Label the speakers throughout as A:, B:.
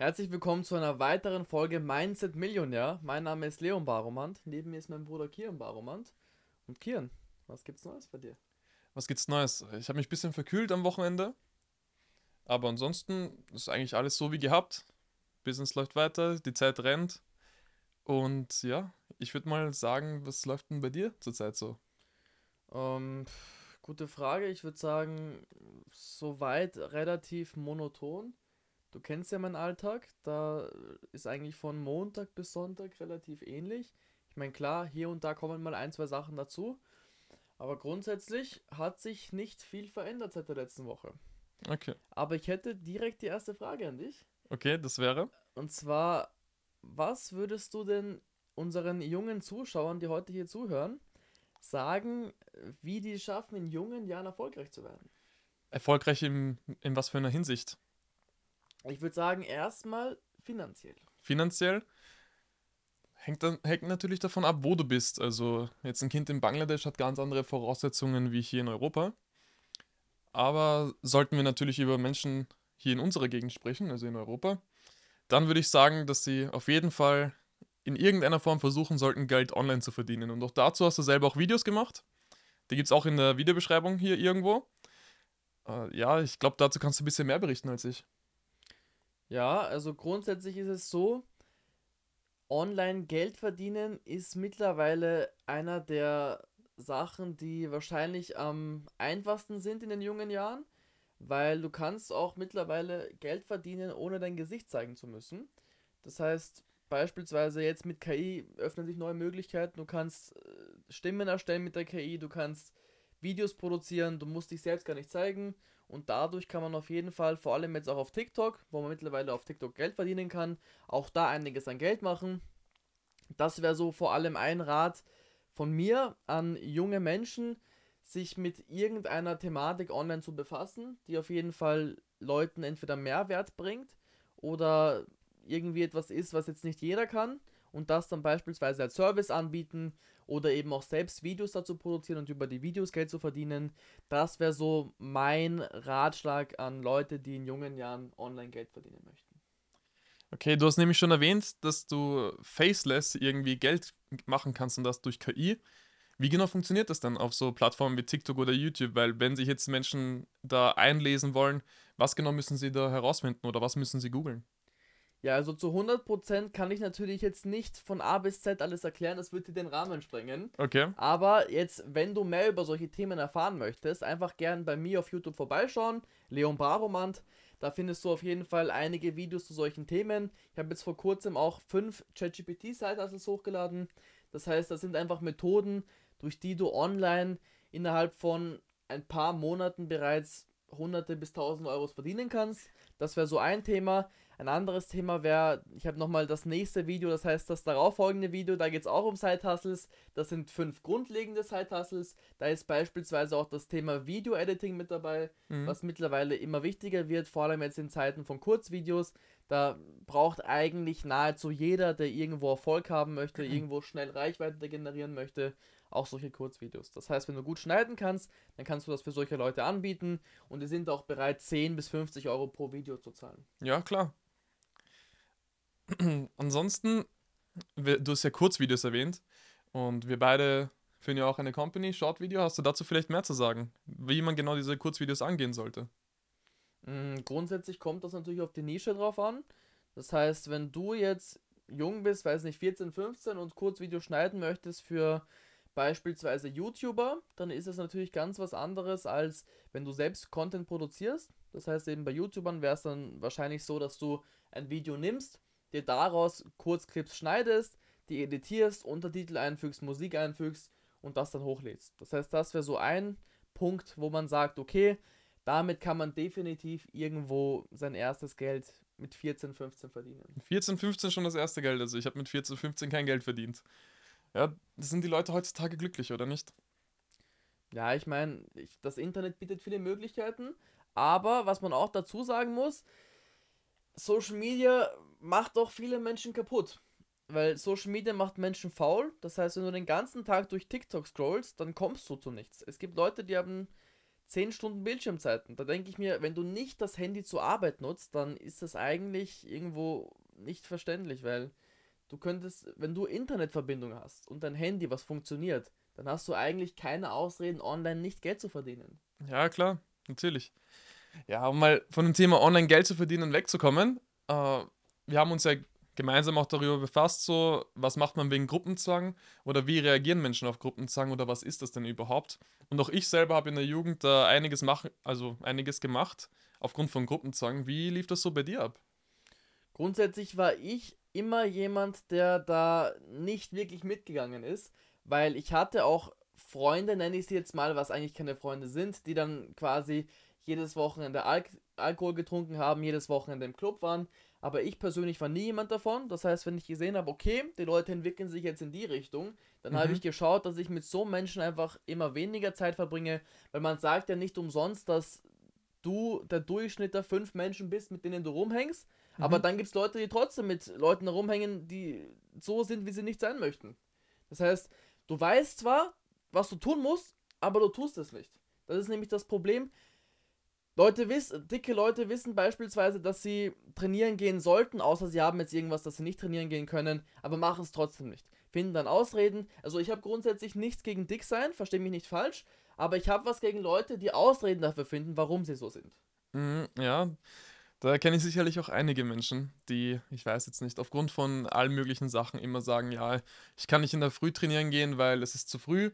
A: Herzlich willkommen zu einer weiteren Folge Mindset Millionär. Mein Name ist Leon Baromant. Neben mir ist mein Bruder Kian Baromant. Und Kian, was gibt's Neues bei dir?
B: Was gibt's Neues? Ich habe mich ein bisschen verkühlt am Wochenende. Aber ansonsten ist eigentlich alles so wie gehabt. Business läuft weiter, die Zeit rennt. Und ja, ich würde mal sagen, was läuft denn bei dir zurzeit so?
A: Ähm, gute Frage. Ich würde sagen, soweit relativ monoton. Du kennst ja meinen Alltag, da ist eigentlich von Montag bis Sonntag relativ ähnlich. Ich meine, klar, hier und da kommen mal ein, zwei Sachen dazu, aber grundsätzlich hat sich nicht viel verändert seit der letzten Woche.
B: Okay.
A: Aber ich hätte direkt die erste Frage an dich.
B: Okay, das wäre?
A: Und zwar, was würdest du denn unseren jungen Zuschauern, die heute hier zuhören, sagen, wie die schaffen, in jungen Jahren erfolgreich zu werden?
B: Erfolgreich in, in was für einer Hinsicht?
A: Ich würde sagen, erstmal finanziell.
B: Finanziell hängt, dann, hängt natürlich davon ab, wo du bist. Also jetzt ein Kind in Bangladesch hat ganz andere Voraussetzungen wie hier in Europa. Aber sollten wir natürlich über Menschen hier in unserer Gegend sprechen, also in Europa, dann würde ich sagen, dass sie auf jeden Fall in irgendeiner Form versuchen sollten, Geld online zu verdienen. Und auch dazu hast du selber auch Videos gemacht. Die gibt es auch in der Videobeschreibung hier irgendwo. Äh, ja, ich glaube, dazu kannst du ein bisschen mehr berichten als ich.
A: Ja, also grundsätzlich ist es so, online Geld verdienen ist mittlerweile einer der Sachen, die wahrscheinlich am einfachsten sind in den jungen Jahren, weil du kannst auch mittlerweile Geld verdienen, ohne dein Gesicht zeigen zu müssen. Das heißt, beispielsweise jetzt mit KI öffnen sich neue Möglichkeiten. Du kannst äh, Stimmen erstellen mit der KI, du kannst Videos produzieren, du musst dich selbst gar nicht zeigen und dadurch kann man auf jeden Fall, vor allem jetzt auch auf TikTok, wo man mittlerweile auf TikTok Geld verdienen kann, auch da einiges an Geld machen. Das wäre so vor allem ein Rat von mir an junge Menschen, sich mit irgendeiner Thematik online zu befassen, die auf jeden Fall Leuten entweder Mehrwert bringt oder irgendwie etwas ist, was jetzt nicht jeder kann und das dann beispielsweise als Service anbieten oder eben auch selbst Videos dazu produzieren und über die Videos Geld zu verdienen. Das wäre so mein Ratschlag an Leute, die in jungen Jahren online Geld verdienen möchten.
B: Okay, du hast nämlich schon erwähnt, dass du faceless irgendwie Geld machen kannst und das durch KI. Wie genau funktioniert das dann auf so Plattformen wie TikTok oder YouTube? Weil wenn sich jetzt Menschen da einlesen wollen, was genau müssen sie da herausfinden oder was müssen sie googeln?
A: Ja, also zu 100% kann ich natürlich jetzt nicht von A bis Z alles erklären, das würde den Rahmen sprengen.
B: Okay.
A: Aber jetzt, wenn du mehr über solche Themen erfahren möchtest, einfach gern bei mir auf YouTube vorbeischauen, Leon Baromant. Da findest du auf jeden Fall einige Videos zu solchen Themen. Ich habe jetzt vor kurzem auch fünf ChatGPT-Seiten hochgeladen. Das heißt, das sind einfach Methoden, durch die du online innerhalb von ein paar Monaten bereits hunderte bis tausend Euros verdienen kannst. Das wäre so ein Thema. Ein anderes Thema wäre, ich habe nochmal das nächste Video, das heißt das darauffolgende Video, da geht es auch um Side-Hustles. Das sind fünf grundlegende Side-Hustles. Da ist beispielsweise auch das Thema Video-Editing mit dabei, mhm. was mittlerweile immer wichtiger wird, vor allem jetzt in Zeiten von Kurzvideos. Da braucht eigentlich nahezu jeder, der irgendwo Erfolg haben möchte, mhm. irgendwo schnell Reichweite generieren möchte, auch solche Kurzvideos. Das heißt, wenn du gut schneiden kannst, dann kannst du das für solche Leute anbieten und die sind auch bereit, 10 bis 50 Euro pro Video zu zahlen.
B: Ja, klar. Ansonsten, du hast ja Kurzvideos erwähnt und wir beide führen ja auch eine Company, Short Video. Hast du dazu vielleicht mehr zu sagen, wie man genau diese Kurzvideos angehen sollte?
A: Mm, grundsätzlich kommt das natürlich auf die Nische drauf an. Das heißt, wenn du jetzt jung bist, weiß nicht, 14, 15 und Kurzvideo schneiden möchtest für beispielsweise YouTuber, dann ist es natürlich ganz was anderes, als wenn du selbst Content produzierst. Das heißt eben bei YouTubern wäre es dann wahrscheinlich so, dass du ein Video nimmst, dir daraus Kurzclips schneidest, die editierst, Untertitel einfügst, Musik einfügst und das dann hochlädst. Das heißt, das wäre so ein Punkt, wo man sagt, okay, damit kann man definitiv irgendwo sein erstes Geld mit 14, 15 verdienen.
B: 14, 15 schon das erste Geld. Also ich habe mit 14, 15 kein Geld verdient. Ja, sind die Leute heutzutage glücklich, oder nicht?
A: Ja, ich meine, das Internet bietet viele Möglichkeiten, aber was man auch dazu sagen muss, Social Media macht doch viele Menschen kaputt. Weil Social Media macht Menschen faul. Das heißt, wenn du den ganzen Tag durch TikTok scrollst, dann kommst du zu nichts. Es gibt Leute, die haben 10 Stunden Bildschirmzeiten. Da denke ich mir, wenn du nicht das Handy zur Arbeit nutzt, dann ist das eigentlich irgendwo nicht verständlich, weil du könntest, wenn du Internetverbindung hast und dein Handy, was funktioniert, dann hast du eigentlich keine Ausreden, online nicht Geld zu verdienen.
B: Ja, klar, natürlich. Ja, um mal von dem Thema online Geld zu verdienen wegzukommen, äh, wir haben uns ja gemeinsam auch darüber befasst, so, was macht man wegen Gruppenzwang oder wie reagieren Menschen auf Gruppenzwang oder was ist das denn überhaupt? Und auch ich selber habe in der Jugend da einiges machen, also einiges gemacht aufgrund von Gruppenzwang. Wie lief das so bei dir ab?
A: Grundsätzlich war ich immer jemand, der da nicht wirklich mitgegangen ist, weil ich hatte auch Freunde, nenne ich sie jetzt mal, was eigentlich keine Freunde sind, die dann quasi jedes Wochenende Al Alkohol getrunken haben, jedes Wochenende im Club waren. Aber ich persönlich war nie jemand davon. Das heißt, wenn ich gesehen habe, okay, die Leute entwickeln sich jetzt in die Richtung, dann mhm. habe ich geschaut, dass ich mit so Menschen einfach immer weniger Zeit verbringe, weil man sagt ja nicht umsonst, dass du der Durchschnitt der fünf Menschen bist, mit denen du rumhängst. Mhm. Aber dann gibt es Leute, die trotzdem mit Leuten rumhängen, die so sind, wie sie nicht sein möchten. Das heißt, du weißt zwar, was du tun musst, aber du tust es nicht. Das ist nämlich das Problem. Leute wissen, dicke Leute wissen beispielsweise, dass sie trainieren gehen sollten, außer sie haben jetzt irgendwas, dass sie nicht trainieren gehen können, aber machen es trotzdem nicht. Finden dann Ausreden. Also ich habe grundsätzlich nichts gegen dick sein, verstehe mich nicht falsch, aber ich habe was gegen Leute, die Ausreden dafür finden, warum sie so sind.
B: Mhm, ja, da kenne ich sicherlich auch einige Menschen, die, ich weiß jetzt nicht, aufgrund von allen möglichen Sachen immer sagen, ja, ich kann nicht in der Früh trainieren gehen, weil es ist zu früh.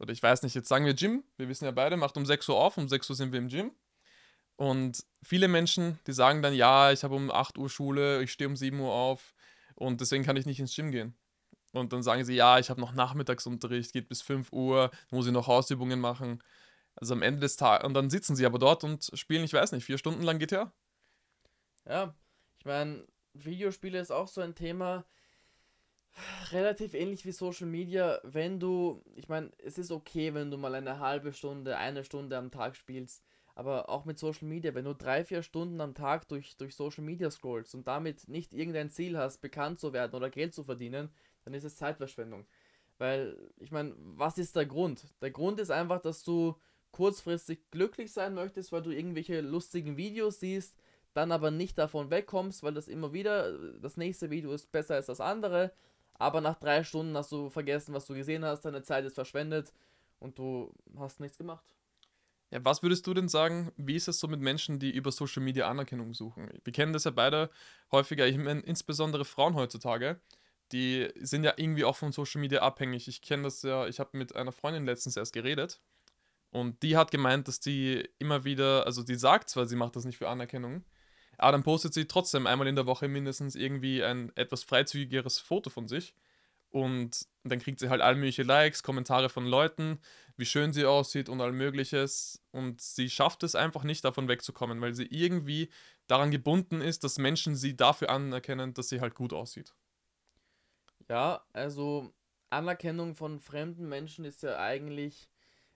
B: Oder ich weiß nicht, jetzt sagen wir Gym, wir wissen ja beide, macht um 6 Uhr auf, um 6 Uhr sind wir im Gym. Und viele Menschen, die sagen dann, ja, ich habe um 8 Uhr Schule, ich stehe um 7 Uhr auf und deswegen kann ich nicht ins Gym gehen. Und dann sagen sie, ja, ich habe noch Nachmittagsunterricht, geht bis 5 Uhr, muss ich noch Hausübungen machen. Also am Ende des Tages, und dann sitzen sie aber dort und spielen, ich weiß nicht, vier Stunden lang GTA.
A: Ja, ich meine, Videospiele ist auch so ein Thema, relativ ähnlich wie Social Media. Wenn du, ich meine, es ist okay, wenn du mal eine halbe Stunde, eine Stunde am Tag spielst. Aber auch mit Social Media, wenn du drei, vier Stunden am Tag durch, durch Social Media scrollst und damit nicht irgendein Ziel hast, bekannt zu werden oder Geld zu verdienen, dann ist es Zeitverschwendung. Weil, ich meine, was ist der Grund? Der Grund ist einfach, dass du kurzfristig glücklich sein möchtest, weil du irgendwelche lustigen Videos siehst, dann aber nicht davon wegkommst, weil das immer wieder, das nächste Video ist besser als das andere, aber nach drei Stunden hast du vergessen, was du gesehen hast, deine Zeit ist verschwendet und du hast nichts gemacht.
B: Ja, was würdest du denn sagen, wie ist es so mit Menschen, die über Social Media Anerkennung suchen? Wir kennen das ja beide häufiger, ich meine, insbesondere Frauen heutzutage, die sind ja irgendwie auch von Social Media abhängig. Ich kenne das ja, ich habe mit einer Freundin letztens erst geredet und die hat gemeint, dass die immer wieder, also die sagt zwar, sie macht das nicht für Anerkennung, aber dann postet sie trotzdem einmal in der Woche mindestens irgendwie ein etwas freizügigeres Foto von sich und dann kriegt sie halt all mögliche Likes, Kommentare von Leuten, wie schön sie aussieht und all mögliches. Und sie schafft es einfach nicht davon wegzukommen, weil sie irgendwie daran gebunden ist, dass Menschen sie dafür anerkennen, dass sie halt gut aussieht.
A: Ja, also Anerkennung von fremden Menschen ist ja eigentlich,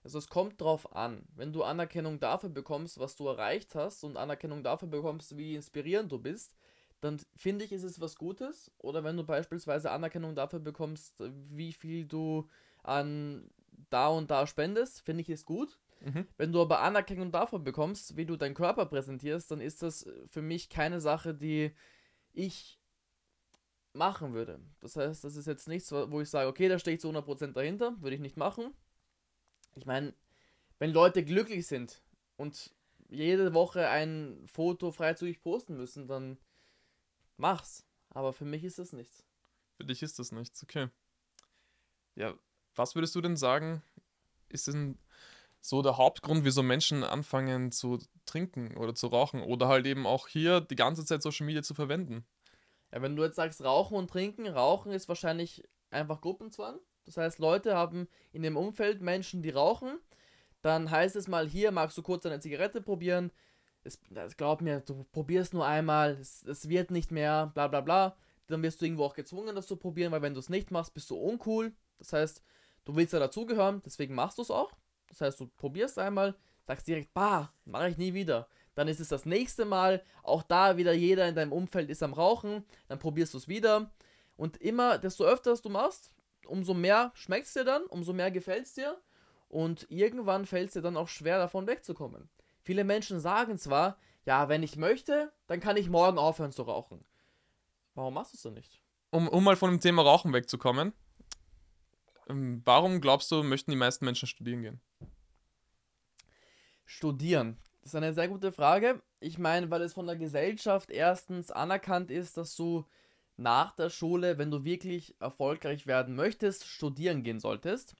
A: also es kommt drauf an. Wenn du Anerkennung dafür bekommst, was du erreicht hast und Anerkennung dafür bekommst, wie inspirierend du bist, dann finde ich, ist es was Gutes. Oder wenn du beispielsweise Anerkennung dafür bekommst, wie viel du an da und da spendest, finde ich es gut. Mhm. Wenn du aber Anerkennung dafür bekommst, wie du deinen Körper präsentierst, dann ist das für mich keine Sache, die ich machen würde. Das heißt, das ist jetzt nichts, wo ich sage, okay, da stehe ich zu 100% dahinter, würde ich nicht machen. Ich meine, wenn Leute glücklich sind und jede Woche ein Foto freizügig posten müssen, dann mach's. Aber für mich ist das nichts.
B: Für dich ist das nichts, okay. Ja, was würdest du denn sagen, ist denn so der Hauptgrund, wieso Menschen anfangen zu trinken oder zu rauchen oder halt eben auch hier die ganze Zeit Social Media zu verwenden?
A: Ja, wenn du jetzt sagst Rauchen und Trinken, Rauchen ist wahrscheinlich einfach Gruppenzwang. Das heißt, Leute haben in dem Umfeld Menschen, die rauchen. Dann heißt es mal, hier magst du kurz eine Zigarette probieren es, glaub mir, du probierst nur einmal, es, es wird nicht mehr, bla bla bla. Dann wirst du irgendwo auch gezwungen, das zu probieren, weil wenn du es nicht machst, bist du uncool. Das heißt, du willst ja dazugehören, deswegen machst du es auch. Das heißt, du probierst einmal, sagst direkt, bah, mache ich nie wieder. Dann ist es das nächste Mal, auch da wieder jeder in deinem Umfeld ist am Rauchen, dann probierst du es wieder. Und immer, desto öfter du machst, umso mehr schmeckt es dir dann, umso mehr gefällt es dir. und irgendwann fällt es dir dann auch schwer, davon wegzukommen. Viele Menschen sagen zwar, ja, wenn ich möchte, dann kann ich morgen aufhören zu rauchen. Warum machst du es denn nicht?
B: Um, um mal von dem Thema Rauchen wegzukommen, ähm, warum glaubst du, möchten die meisten Menschen studieren gehen?
A: Studieren. Das ist eine sehr gute Frage. Ich meine, weil es von der Gesellschaft erstens anerkannt ist, dass du nach der Schule, wenn du wirklich erfolgreich werden möchtest, studieren gehen solltest.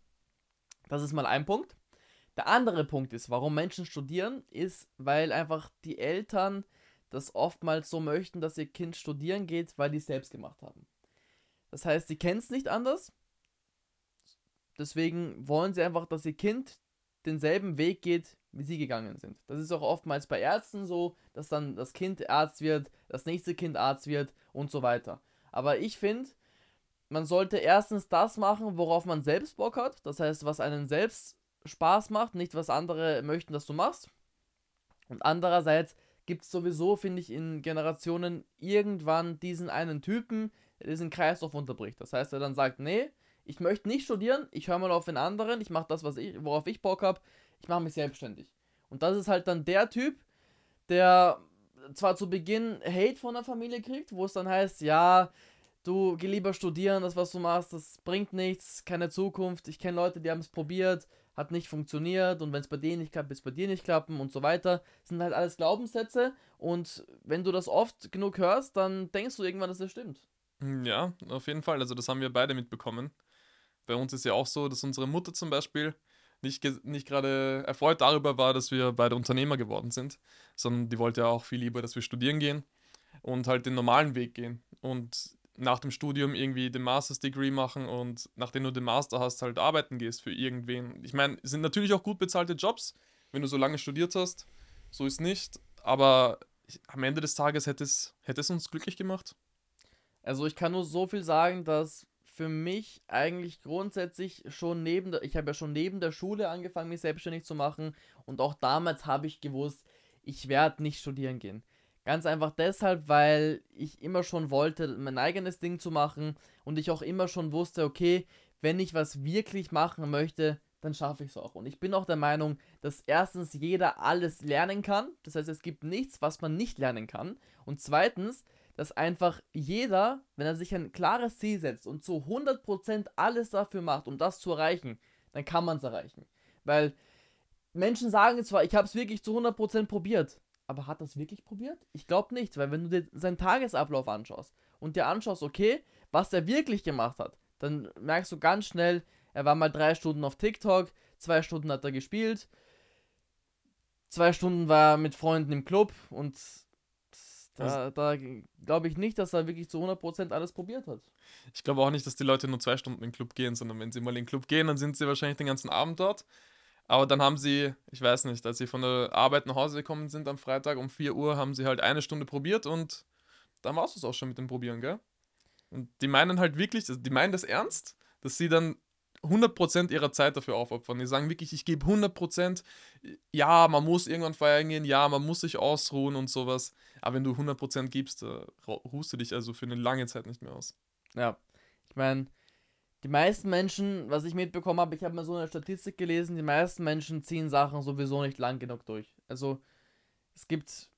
A: Das ist mal ein Punkt. Der andere Punkt ist, warum Menschen studieren, ist, weil einfach die Eltern das oftmals so möchten, dass ihr Kind studieren geht, weil die es selbst gemacht haben. Das heißt, sie kennen es nicht anders. Deswegen wollen sie einfach, dass ihr Kind denselben Weg geht, wie sie gegangen sind. Das ist auch oftmals bei Ärzten so, dass dann das Kind Arzt wird, das nächste Kind Arzt wird und so weiter. Aber ich finde, man sollte erstens das machen, worauf man selbst Bock hat. Das heißt, was einen selbst Spaß macht, nicht was andere möchten, dass du machst. Und andererseits gibt es sowieso, finde ich, in Generationen irgendwann diesen einen Typen, der diesen Kreislauf unterbricht. Das heißt, er dann sagt, nee, ich möchte nicht studieren, ich höre mal auf den anderen, ich mache das, was ich, worauf ich Bock habe, ich mache mich selbstständig. Und das ist halt dann der Typ, der zwar zu Beginn Hate von der Familie kriegt, wo es dann heißt, ja, du geh lieber studieren, das was du machst, das bringt nichts, keine Zukunft. Ich kenne Leute, die haben es probiert, hat nicht funktioniert und wenn es bei denen nicht klappt, wird es bei dir nicht klappen und so weiter. Das sind halt alles Glaubenssätze und wenn du das oft genug hörst, dann denkst du irgendwann, dass das stimmt.
B: Hm, ja, auf jeden Fall. Also das haben wir beide mitbekommen. Bei uns ist ja auch so, dass unsere Mutter zum Beispiel nicht, nicht gerade erfreut darüber war, dass wir beide Unternehmer geworden sind, sondern die wollte ja auch viel lieber, dass wir studieren gehen und halt den normalen Weg gehen. Und nach dem Studium irgendwie den Master's Degree machen und nachdem du den Master hast, halt arbeiten gehst für irgendwen. Ich meine, sind natürlich auch gut bezahlte Jobs, wenn du so lange studiert hast. So ist nicht. Aber am Ende des Tages hätte es, hätte es uns glücklich gemacht.
A: Also ich kann nur so viel sagen, dass für mich eigentlich grundsätzlich schon neben der, ich habe ja schon neben der Schule angefangen, mich selbstständig zu machen und auch damals habe ich gewusst, ich werde nicht studieren gehen. Ganz einfach deshalb, weil ich immer schon wollte, mein eigenes Ding zu machen und ich auch immer schon wusste, okay, wenn ich was wirklich machen möchte, dann schaffe ich es auch. Und ich bin auch der Meinung, dass erstens jeder alles lernen kann. Das heißt, es gibt nichts, was man nicht lernen kann. Und zweitens, dass einfach jeder, wenn er sich ein klares Ziel setzt und zu 100% alles dafür macht, um das zu erreichen, dann kann man es erreichen. Weil Menschen sagen zwar, ich habe es wirklich zu 100% probiert, aber hat das wirklich probiert? Ich glaube nicht, weil wenn du dir seinen Tagesablauf anschaust und dir anschaust, okay, was er wirklich gemacht hat, dann merkst du ganz schnell, er war mal drei Stunden auf TikTok, zwei Stunden hat er gespielt, zwei Stunden war er mit Freunden im Club und da, da glaube ich nicht, dass er wirklich zu 100% alles probiert hat.
B: Ich glaube auch nicht, dass die Leute nur zwei Stunden in den Club gehen, sondern wenn sie mal in den Club gehen, dann sind sie wahrscheinlich den ganzen Abend dort aber dann haben sie, ich weiß nicht, als sie von der Arbeit nach Hause gekommen sind am Freitag um 4 Uhr, haben sie halt eine Stunde probiert und dann war es auch schon mit dem Probieren, gell? Und die meinen halt wirklich, also die meinen das ernst, dass sie dann 100% ihrer Zeit dafür aufopfern. Die sagen wirklich, ich gebe 100%, ja, man muss irgendwann feiern gehen, ja, man muss sich ausruhen und sowas. Aber wenn du 100% gibst, ruhst du dich also für eine lange Zeit nicht mehr aus.
A: Ja, ich meine, die meisten Menschen, was ich mitbekommen habe, ich habe mal so eine Statistik gelesen, die meisten Menschen ziehen Sachen sowieso nicht lang genug durch. Also es gibt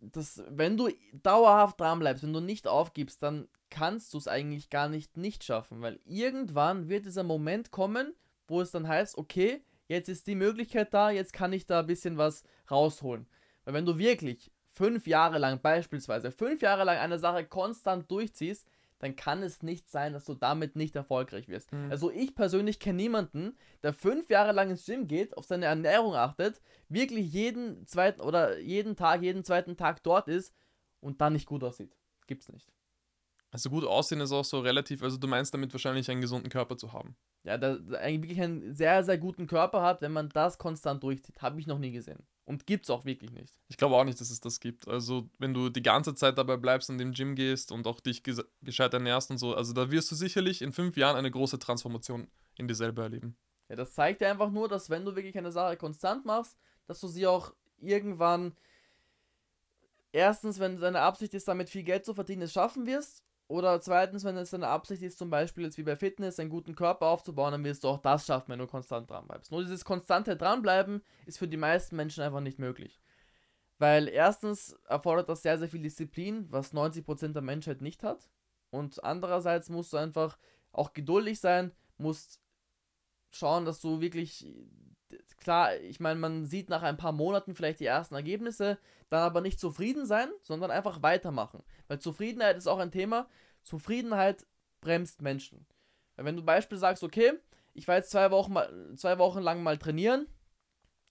A: das, wenn du dauerhaft dran bleibst, wenn du nicht aufgibst, dann kannst du es eigentlich gar nicht nicht schaffen, weil irgendwann wird dieser Moment kommen, wo es dann heißt, okay, jetzt ist die Möglichkeit da, jetzt kann ich da ein bisschen was rausholen. Weil wenn du wirklich fünf Jahre lang beispielsweise, fünf Jahre lang eine Sache konstant durchziehst, dann kann es nicht sein, dass du damit nicht erfolgreich wirst. Mhm. Also ich persönlich kenne niemanden, der fünf Jahre lang ins Gym geht, auf seine Ernährung achtet, wirklich jeden zweiten oder jeden Tag, jeden zweiten Tag dort ist und dann nicht gut aussieht. Gibt's nicht.
B: Also gut aussehen ist auch so relativ, also du meinst damit wahrscheinlich einen gesunden Körper zu haben.
A: Ja, der, der eigentlich wirklich einen sehr, sehr guten Körper hat, wenn man das konstant durchzieht. Habe ich noch nie gesehen. Und gibt es auch wirklich nicht.
B: Ich glaube auch nicht, dass es das gibt. Also, wenn du die ganze Zeit dabei bleibst und im Gym gehst und auch dich gescheit ernährst und so, also da wirst du sicherlich in fünf Jahren eine große Transformation in dir selber erleben.
A: Ja, das zeigt dir einfach nur, dass wenn du wirklich eine Sache konstant machst, dass du sie auch irgendwann, erstens, wenn deine Absicht ist, damit viel Geld zu verdienen, es schaffen wirst. Oder zweitens, wenn es deine Absicht ist, zum Beispiel jetzt wie bei Fitness, einen guten Körper aufzubauen, dann wirst du auch das schaffen, wenn du konstant dran bleibst. Nur dieses konstante dranbleiben ist für die meisten Menschen einfach nicht möglich. Weil erstens erfordert das sehr, sehr viel Disziplin, was 90% der Menschheit nicht hat. Und andererseits musst du einfach auch geduldig sein, musst schauen, dass du wirklich klar, ich meine, man sieht nach ein paar Monaten vielleicht die ersten Ergebnisse, dann aber nicht zufrieden sein, sondern einfach weitermachen. Weil Zufriedenheit ist auch ein Thema. Zufriedenheit bremst Menschen. Weil wenn du Beispiel sagst, okay, ich war jetzt zwei Wochen, mal, zwei Wochen lang mal trainieren,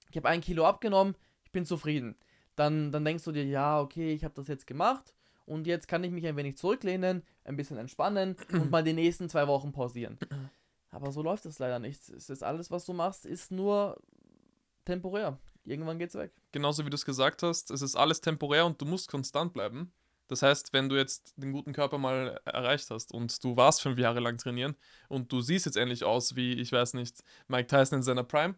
A: ich habe ein Kilo abgenommen, ich bin zufrieden. Dann, dann denkst du dir, ja, okay, ich habe das jetzt gemacht und jetzt kann ich mich ein wenig zurücklehnen, ein bisschen entspannen und mal die nächsten zwei Wochen pausieren. Aber so läuft es leider nicht. Es ist alles, was du machst, ist nur temporär. Irgendwann geht's weg.
B: Genauso wie du es gesagt hast, es ist alles temporär und du musst konstant bleiben. Das heißt, wenn du jetzt den guten Körper mal erreicht hast und du warst fünf Jahre lang trainieren und du siehst jetzt endlich aus wie, ich weiß nicht, Mike Tyson in seiner Prime,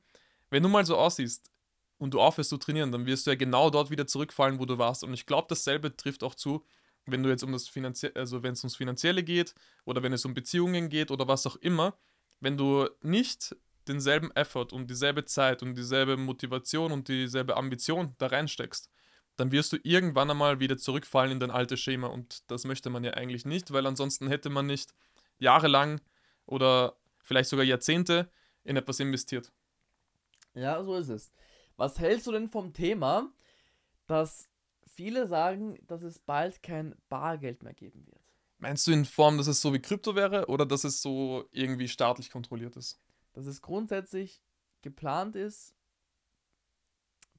B: wenn du mal so aussiehst und du aufhörst zu trainieren, dann wirst du ja genau dort wieder zurückfallen, wo du warst. Und ich glaube, dasselbe trifft auch zu, wenn du jetzt um das Finanzielle, also wenn es ums Finanzielle geht oder wenn es um Beziehungen geht oder was auch immer, wenn du nicht denselben Effort und dieselbe Zeit und dieselbe Motivation und dieselbe Ambition da reinsteckst, dann wirst du irgendwann einmal wieder zurückfallen in dein altes Schema und das möchte man ja eigentlich nicht, weil ansonsten hätte man nicht jahrelang oder vielleicht sogar Jahrzehnte in etwas investiert.
A: Ja, so ist es. Was hältst du denn vom Thema, dass viele sagen, dass es bald kein Bargeld mehr geben wird?
B: Meinst du in Form, dass es so wie Krypto wäre oder dass es so irgendwie staatlich kontrolliert ist?
A: dass es grundsätzlich geplant ist,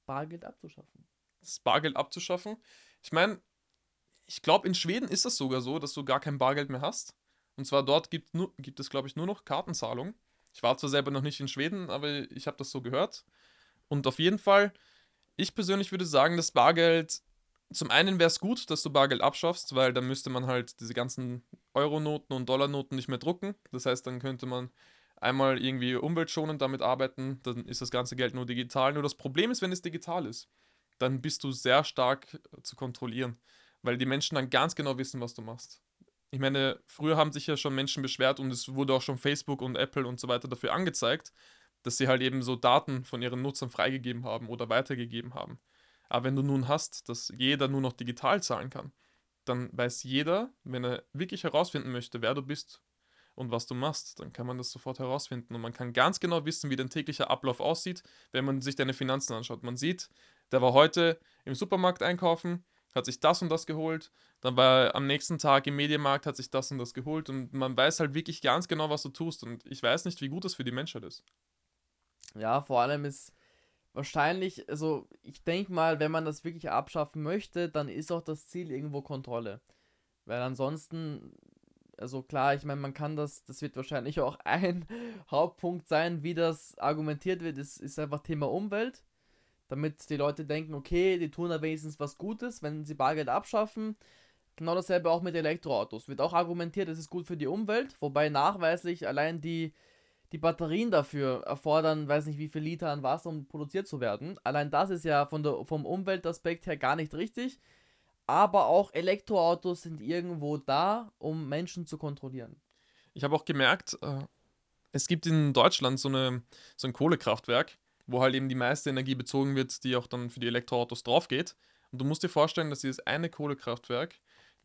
A: Bargeld abzuschaffen.
B: Das Bargeld abzuschaffen? Ich meine, ich glaube, in Schweden ist das sogar so, dass du gar kein Bargeld mehr hast. Und zwar dort gibt, nur, gibt es, glaube ich, nur noch Kartenzahlung. Ich war zwar selber noch nicht in Schweden, aber ich habe das so gehört. Und auf jeden Fall, ich persönlich würde sagen, das Bargeld, zum einen wäre es gut, dass du Bargeld abschaffst, weil dann müsste man halt diese ganzen Euronoten und Dollarnoten nicht mehr drucken. Das heißt, dann könnte man einmal irgendwie umweltschonend damit arbeiten, dann ist das ganze Geld nur digital. Nur das Problem ist, wenn es digital ist, dann bist du sehr stark zu kontrollieren, weil die Menschen dann ganz genau wissen, was du machst. Ich meine, früher haben sich ja schon Menschen beschwert und es wurde auch schon Facebook und Apple und so weiter dafür angezeigt, dass sie halt eben so Daten von ihren Nutzern freigegeben haben oder weitergegeben haben. Aber wenn du nun hast, dass jeder nur noch digital zahlen kann, dann weiß jeder, wenn er wirklich herausfinden möchte, wer du bist, und was du machst, dann kann man das sofort herausfinden. Und man kann ganz genau wissen, wie dein täglicher Ablauf aussieht, wenn man sich deine Finanzen anschaut. Man sieht, der war heute im Supermarkt einkaufen, hat sich das und das geholt, dann war er am nächsten Tag im Medienmarkt, hat sich das und das geholt und man weiß halt wirklich ganz genau, was du tust. Und ich weiß nicht, wie gut das für die Menschheit ist.
A: Ja, vor allem ist wahrscheinlich, also ich denke mal, wenn man das wirklich abschaffen möchte, dann ist auch das Ziel irgendwo Kontrolle. Weil ansonsten also klar, ich meine, man kann das, das wird wahrscheinlich auch ein Hauptpunkt sein, wie das argumentiert wird, ist, ist einfach Thema Umwelt. Damit die Leute denken, okay, die tun da wenigstens was Gutes, wenn sie Bargeld abschaffen. Genau dasselbe auch mit Elektroautos. Wird auch argumentiert, es ist gut für die Umwelt, wobei nachweislich allein die, die Batterien dafür erfordern, weiß nicht wie viel Liter an Wasser, um produziert zu werden. Allein das ist ja von der, vom Umweltaspekt her gar nicht richtig aber auch Elektroautos sind irgendwo da, um Menschen zu kontrollieren.
B: Ich habe auch gemerkt, äh, es gibt in Deutschland so, eine, so ein Kohlekraftwerk, wo halt eben die meiste Energie bezogen wird, die auch dann für die Elektroautos draufgeht. Und du musst dir vorstellen, dass dieses eine Kohlekraftwerk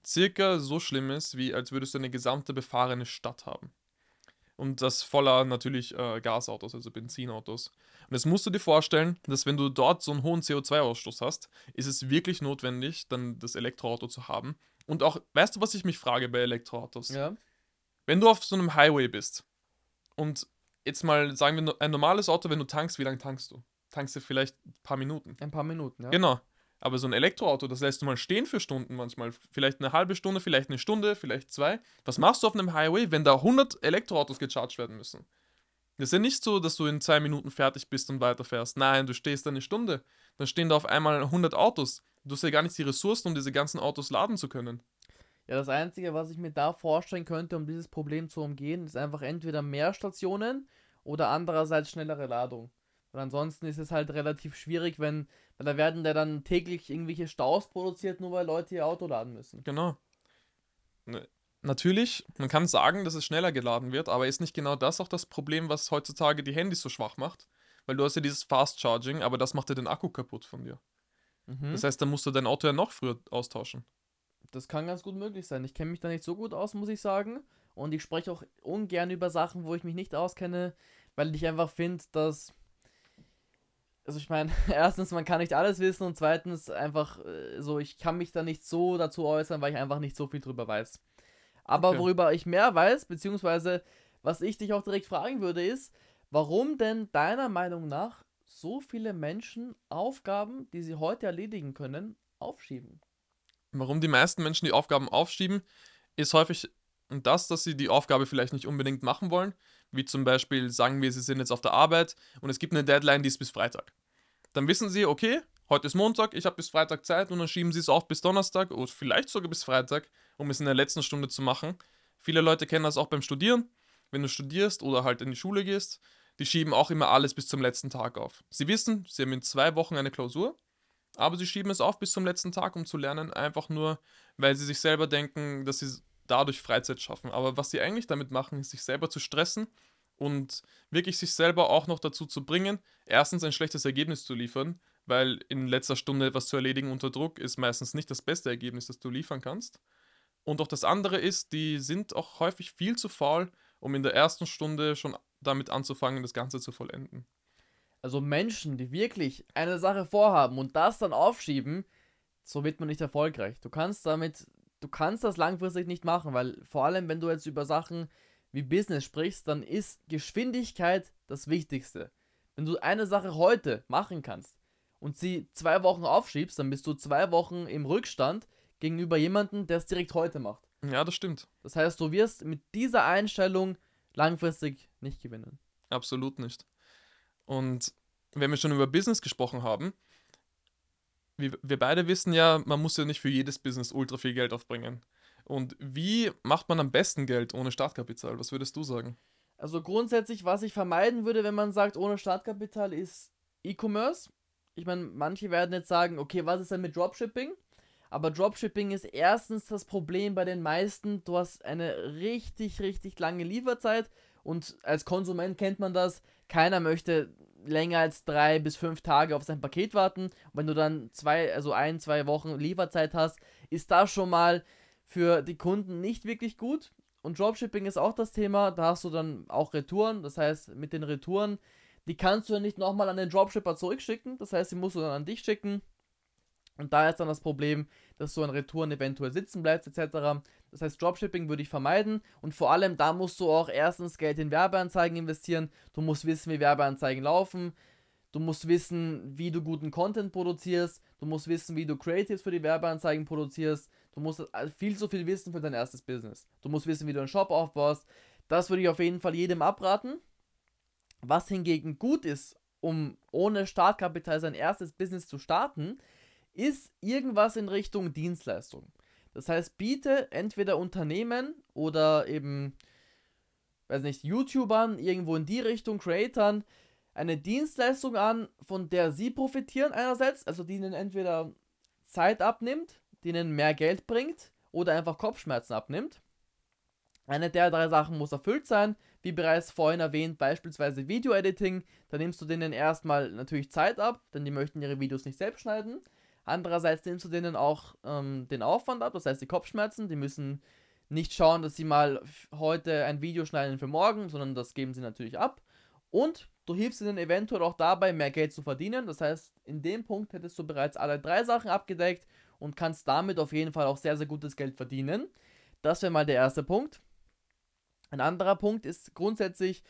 B: circa so schlimm ist, wie als würdest du eine gesamte befahrene Stadt haben. Und das voller natürlich äh, Gasautos, also Benzinautos. Und jetzt musst du dir vorstellen, dass wenn du dort so einen hohen CO2-Ausstoß hast, ist es wirklich notwendig, dann das Elektroauto zu haben. Und auch, weißt du, was ich mich frage bei Elektroautos?
A: Ja.
B: Wenn du auf so einem Highway bist und jetzt mal sagen wir ein normales Auto, wenn du tankst, wie lange tankst du? Tankst du vielleicht ein paar Minuten?
A: Ein paar Minuten, ja.
B: Genau. Aber so ein Elektroauto, das lässt du mal stehen für Stunden manchmal. Vielleicht eine halbe Stunde, vielleicht eine Stunde, vielleicht zwei. Was machst du auf einem Highway, wenn da 100 Elektroautos gecharged werden müssen? Das ist ja nicht so, dass du in zwei Minuten fertig bist und weiterfährst. Nein, du stehst da eine Stunde. Dann stehen da auf einmal 100 Autos. Du hast ja gar nicht die Ressourcen, um diese ganzen Autos laden zu können.
A: Ja, das Einzige, was ich mir da vorstellen könnte, um dieses Problem zu umgehen, ist einfach entweder mehr Stationen oder andererseits schnellere Ladung. Und ansonsten ist es halt relativ schwierig, wenn, weil da werden da dann täglich irgendwelche Staus produziert, nur weil Leute ihr Auto laden müssen.
B: Genau. Ne, Natürlich, man kann sagen, dass es schneller geladen wird, aber ist nicht genau das auch das Problem, was heutzutage die Handys so schwach macht? Weil du hast ja dieses Fast Charging, aber das macht ja den Akku kaputt von dir.
A: Mhm.
B: Das heißt, dann musst du dein Auto ja noch früher austauschen.
A: Das kann ganz gut möglich sein. Ich kenne mich da nicht so gut aus, muss ich sagen. Und ich spreche auch ungern über Sachen, wo ich mich nicht auskenne, weil ich einfach finde, dass. Also ich meine, erstens, man kann nicht alles wissen und zweitens einfach äh, so, ich kann mich da nicht so dazu äußern, weil ich einfach nicht so viel drüber weiß. Aber
B: Okay.
A: worüber ich mehr weiß, beziehungsweise was ich dich auch direkt fragen würde, ist, warum denn deiner Meinung nach so viele Menschen Aufgaben, die sie heute erledigen können, aufschieben?
B: Warum die meisten Menschen die Aufgaben aufschieben, ist häufig das, dass sie die Aufgabe vielleicht nicht unbedingt machen wollen. Wie zum Beispiel sagen wir, sie sind jetzt auf der Arbeit und es gibt eine Deadline, die ist bis Freitag. Dann wissen sie, okay, heute ist Montag, ich habe bis Freitag Zeit und dann schieben sie es auf bis Donnerstag oder vielleicht sogar bis Freitag, um es in der letzten Stunde zu machen. Viele Leute kennen das auch beim Studieren. Wenn du studierst oder halt in die Schule gehst, die schieben auch immer alles bis zum letzten Tag auf. Sie wissen, sie haben in zwei Wochen eine Klausur, aber sie schieben es auf bis zum letzten Tag, um zu lernen, einfach nur, weil sie sich selber denken, dass sie dadurch Freizeit schaffen. Aber was sie eigentlich damit machen, ist sich selber zu stressen und wirklich sich selber auch noch dazu zu bringen, erstens ein schlechtes Ergebnis zu liefern, weil in letzter Stunde etwas zu erledigen unter Druck ist meistens nicht das beste Ergebnis, das du liefern kannst. Und auch das andere ist, die sind auch häufig viel zu faul, um in der ersten Stunde schon damit anzufangen, das Ganze zu vollenden.
A: Also Menschen, die wirklich eine Sache vorhaben und das dann aufschieben, so wird man nicht erfolgreich. Du kannst damit, du kannst das langfristig nicht machen, weil vor allem, wenn du jetzt über Sachen wie Business sprichst, dann ist Geschwindigkeit das Wichtigste. Wenn du eine Sache heute machen kannst und sie zwei Wochen aufschiebst, dann bist du zwei Wochen im Rückstand gegenüber jemandem, der es direkt heute macht.
B: Ja, das stimmt.
A: Das heißt, du wirst mit dieser Einstellung langfristig nicht gewinnen.
B: Absolut nicht. Und wenn wir schon über Business gesprochen haben, wir, beide wissen ja, man muss ja nicht für jedes Business ultra viel Geld aufbringen. Und wie macht man am besten Geld ohne Startkapital? Was würdest du sagen?
A: Also grundsätzlich, was ich vermeiden würde, wenn man sagt, ohne Startkapital, ist E-Commerce. Ich meine, manche werden jetzt sagen, okay, was ist denn mit Dropshipping? Aber Dropshipping ist erstens das Problem bei den meisten. Du hast eine richtig, richtig lange Lieferzeit und als Konsument kennt man das. Keiner möchte länger als drei bis fünf Tage auf sein Paket warten. Und wenn du dann zwei, also ein, zwei Wochen Lieferzeit hast, ist das schon mal für die Kunden nicht wirklich gut. Und Dropshipping ist auch das Thema. Da hast du dann auch Retouren. Das heißt, mit den Retouren, die kannst du ja nicht nochmal an den Dropshipper zurückschicken. Das heißt, die musst du dann an dich schicken. Und da ist dann das Problem, dass so ein Retouren eventuell sitzen bleibt, etc. Das heißt, Dropshipping würde ich vermeiden. Und vor allem, da musst du auch erstens Geld in Werbeanzeigen investieren. Du musst wissen, wie Werbeanzeigen laufen. Du musst wissen, wie du guten Content produzierst. Du musst wissen, wie du Creatives für die Werbeanzeigen produzierst. Du musst viel zu viel wissen für dein erstes Business. Du musst wissen, wie du einen Shop aufbaust. Das würde ich auf jeden Fall jedem abraten. Was hingegen gut ist, um ohne Startkapital sein erstes Business zu starten, ist irgendwas in Richtung Dienstleistung. Das heißt, biete entweder Unternehmen oder eben, weiß nicht, YouTubern, irgendwo in die Richtung, Creatern, eine Dienstleistung an, von der sie profitieren einerseits, also die ihnen entweder Zeit abnimmt, die ihnen mehr Geld bringt oder einfach Kopfschmerzen abnimmt. Eine der drei Sachen muss erfüllt sein, wie bereits vorhin erwähnt, beispielsweise Video-Editing. Da nimmst du denen erstmal natürlich Zeit ab, denn die möchten ihre Videos nicht selbst schneiden. Andererseits nimmst du denen auch ähm, den Aufwand ab, das heißt die Kopfschmerzen. Die müssen nicht schauen, dass sie mal heute ein Video schneiden für morgen, sondern das geben sie natürlich ab. Und du hilfst ihnen eventuell auch dabei, mehr Geld zu verdienen. Das heißt, in dem Punkt hättest du bereits alle drei Sachen abgedeckt und kannst damit auf jeden Fall auch sehr, sehr gutes Geld verdienen. Das wäre mal der erste Punkt. Ein anderer Punkt ist grundsätzlich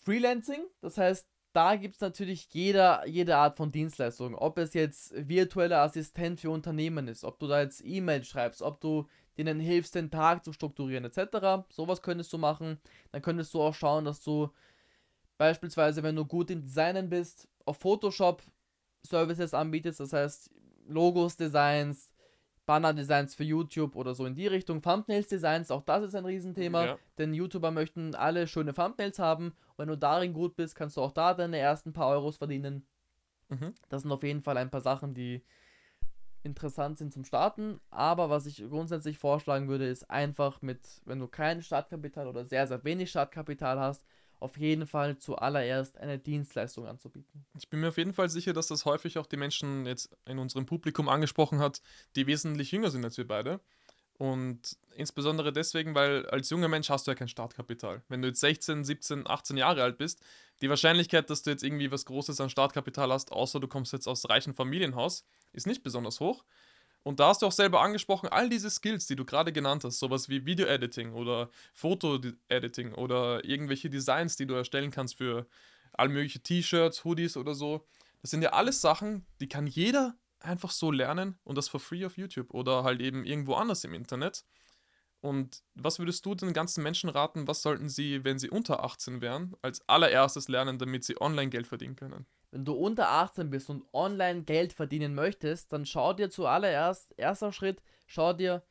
A: Freelancing. Das heißt, da gibt es natürlich jeder, jede Art von Dienstleistung. Ob es jetzt virtueller Assistent für Unternehmen ist, ob du da jetzt E-Mail schreibst, ob du denen hilfst, den Tag zu strukturieren, etc. Sowas könntest du machen. Dann könntest du auch schauen, dass du beispielsweise, wenn du gut im Designen bist, auf Photoshop Services anbietest. Das heißt, Logos, Designs, Banner-Designs für YouTube oder so in die Richtung. Thumbnails-Designs, auch das ist ein Riesenthema.
B: Ja.
A: Denn YouTuber möchten alle schöne Thumbnails haben. Und wenn du darin gut bist, kannst du auch da deine ersten paar Euros verdienen.
B: Mhm.
A: Das sind auf jeden Fall ein paar Sachen, die interessant sind zum Starten. Aber was ich grundsätzlich vorschlagen würde, ist einfach mit, wenn du kein Startkapital oder sehr, sehr wenig Startkapital hast, auf jeden Fall zuallererst eine Dienstleistung anzubieten.
B: Ich bin mir auf jeden Fall sicher, dass das häufig auch die Menschen jetzt in unserem Publikum angesprochen hat, die wesentlich jünger sind als wir beide. Und insbesondere deswegen, weil als junger Mensch hast du ja kein Startkapital. Wenn du jetzt 16, 17, 18 Jahre alt bist, die Wahrscheinlichkeit, dass du jetzt irgendwie was Großes an Startkapital hast, außer du kommst jetzt aus reichem Familienhaus, ist nicht besonders hoch. Und da hast du auch selber angesprochen, all diese Skills, die du gerade genannt hast, sowas wie Video-Editing oder Foto-Editing oder irgendwelche Designs, die du erstellen kannst für all mögliche T-Shirts, Hoodies oder so. Das sind ja alles Sachen, die kann jeder einfach so lernen und das for free auf YouTube oder halt eben irgendwo anders im Internet. Und was würdest du den ganzen Menschen raten, was sollten sie, wenn sie unter 18 wären, als allererstes lernen, damit sie online Geld verdienen können?
A: Wenn du unter 18 bist und online Geld verdienen möchtest, dann schau dir zuallererst, erster Schritt, schau dir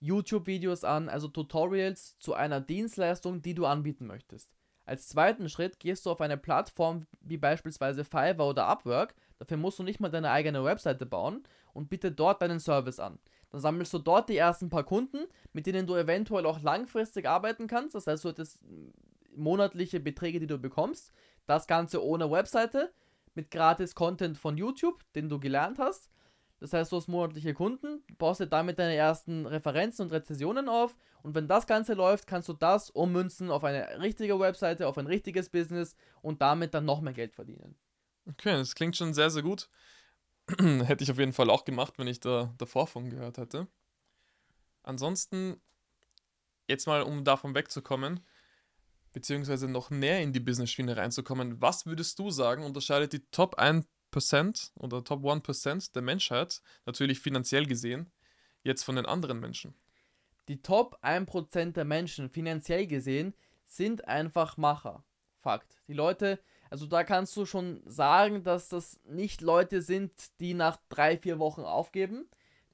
A: YouTube-Videos an, also Tutorials zu einer Dienstleistung, die du anbieten möchtest. Als zweiten Schritt gehst du auf eine Plattform wie beispielsweise Fiverr oder Upwork. Dafür musst du nicht mal deine eigene Webseite bauen und biete dort deinen Service an. Dann sammelst du dort die ersten paar Kunden, mit denen du eventuell auch langfristig arbeiten kannst. Das heißt, du hättest monatliche Beträge, die du bekommst. Das Ganze ohne Webseite, mit gratis Content von YouTube, den du gelernt hast. Das heißt, du hast monatliche Kunden, baust dir damit deine ersten Referenzen und Rezessionen auf und wenn das Ganze läuft, kannst du das ummünzen auf eine richtige Webseite, auf ein richtiges Business und damit dann noch mehr Geld verdienen.
B: Okay, das klingt schon sehr, sehr gut. hätte ich auf jeden Fall auch gemacht, wenn ich da davor von gehört hätte. Ansonsten, jetzt mal, um davon wegzukommen, beziehungsweise noch näher in die Business-Schiene reinzukommen, was würdest du sagen, unterscheidet die Top 1% oder Top 1% der Menschheit, natürlich finanziell gesehen, jetzt von den anderen Menschen?
A: Die Top 1% der Menschen, finanziell gesehen, sind einfach Macher. Fakt. Die Leute, also da kannst du schon sagen, dass das nicht Leute sind, die nach drei, vier Wochen aufgeben.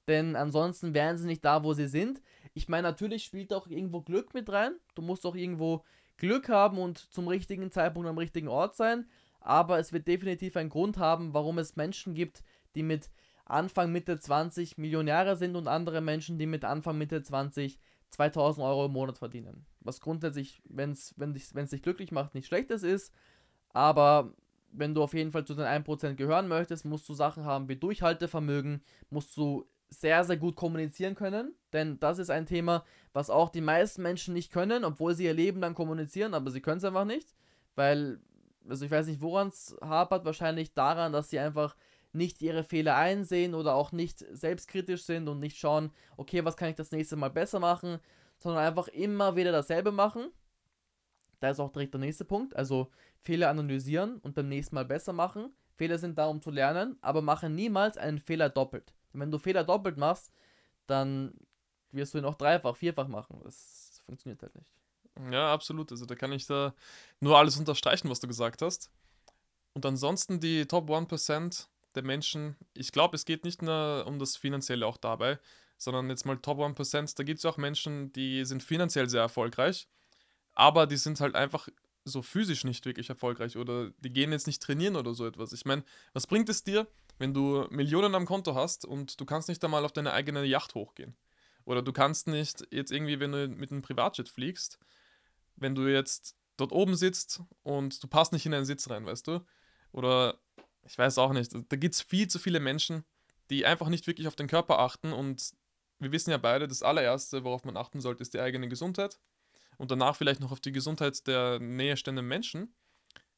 A: Denn ansonsten wären sie nicht da, wo sie sind. Ich meine, natürlich spielt auch irgendwo Glück mit rein. Du musst auch irgendwo Glück haben und zum richtigen Zeitpunkt am richtigen Ort sein aber es wird definitiv einen Grund haben, warum es Menschen gibt, die mit Anfang, Mitte 20 Millionäre sind und andere Menschen, die mit Anfang, Mitte 20 2000 Euro im Monat verdienen. Was grundsätzlich, wenn's, wenn es wenn dich glücklich macht, nicht schlechtes ist, aber wenn du auf jeden Fall zu den 1% gehören möchtest, musst du Sachen haben wie Durchhaltevermögen, musst du sehr, sehr gut kommunizieren können, denn das ist ein Thema, was auch die meisten Menschen nicht können, obwohl sie ihr Leben lang kommunizieren, aber sie können es einfach nicht, weil also ich weiß nicht, woran es hapert, wahrscheinlich daran, dass sie einfach nicht ihre Fehler einsehen oder auch nicht selbstkritisch sind und nicht schauen, okay, was kann ich das nächste Mal besser machen, sondern einfach immer wieder dasselbe machen. Da ist auch direkt der nächste Punkt, also Fehler analysieren und beim nächsten Mal besser machen. Fehler sind da, um zu lernen, aber mache niemals einen Fehler doppelt. Wenn du Fehler doppelt machst, dann wirst du ihn auch dreifach, vierfach machen. Das funktioniert halt nicht.
B: Ja, absolut. Also da kann ich da nur alles unterstreichen, was du gesagt hast. Und ansonsten die Top 1% der Menschen, ich glaube, es geht nicht nur um das Finanzielle auch dabei, sondern jetzt mal Top 1%, da gibt es auch Menschen, die sind finanziell sehr erfolgreich, aber die sind halt einfach so physisch nicht wirklich erfolgreich oder die gehen jetzt nicht trainieren oder so etwas. Ich meine, was bringt es dir, wenn du Millionen am Konto hast und du kannst nicht einmal auf deine eigene Yacht hochgehen? Oder du kannst nicht jetzt irgendwie, wenn du mit einem Privatjet fliegst, wenn du jetzt dort oben sitzt und du passt nicht in einen Sitz rein, weißt du? Oder ich weiß auch nicht. Da gibt es viel zu viele Menschen, die einfach nicht wirklich auf den Körper achten und wir wissen ja beide, das allererste, worauf man achten sollte, ist die eigene Gesundheit und danach vielleicht noch auf die Gesundheit der näherstehenden Menschen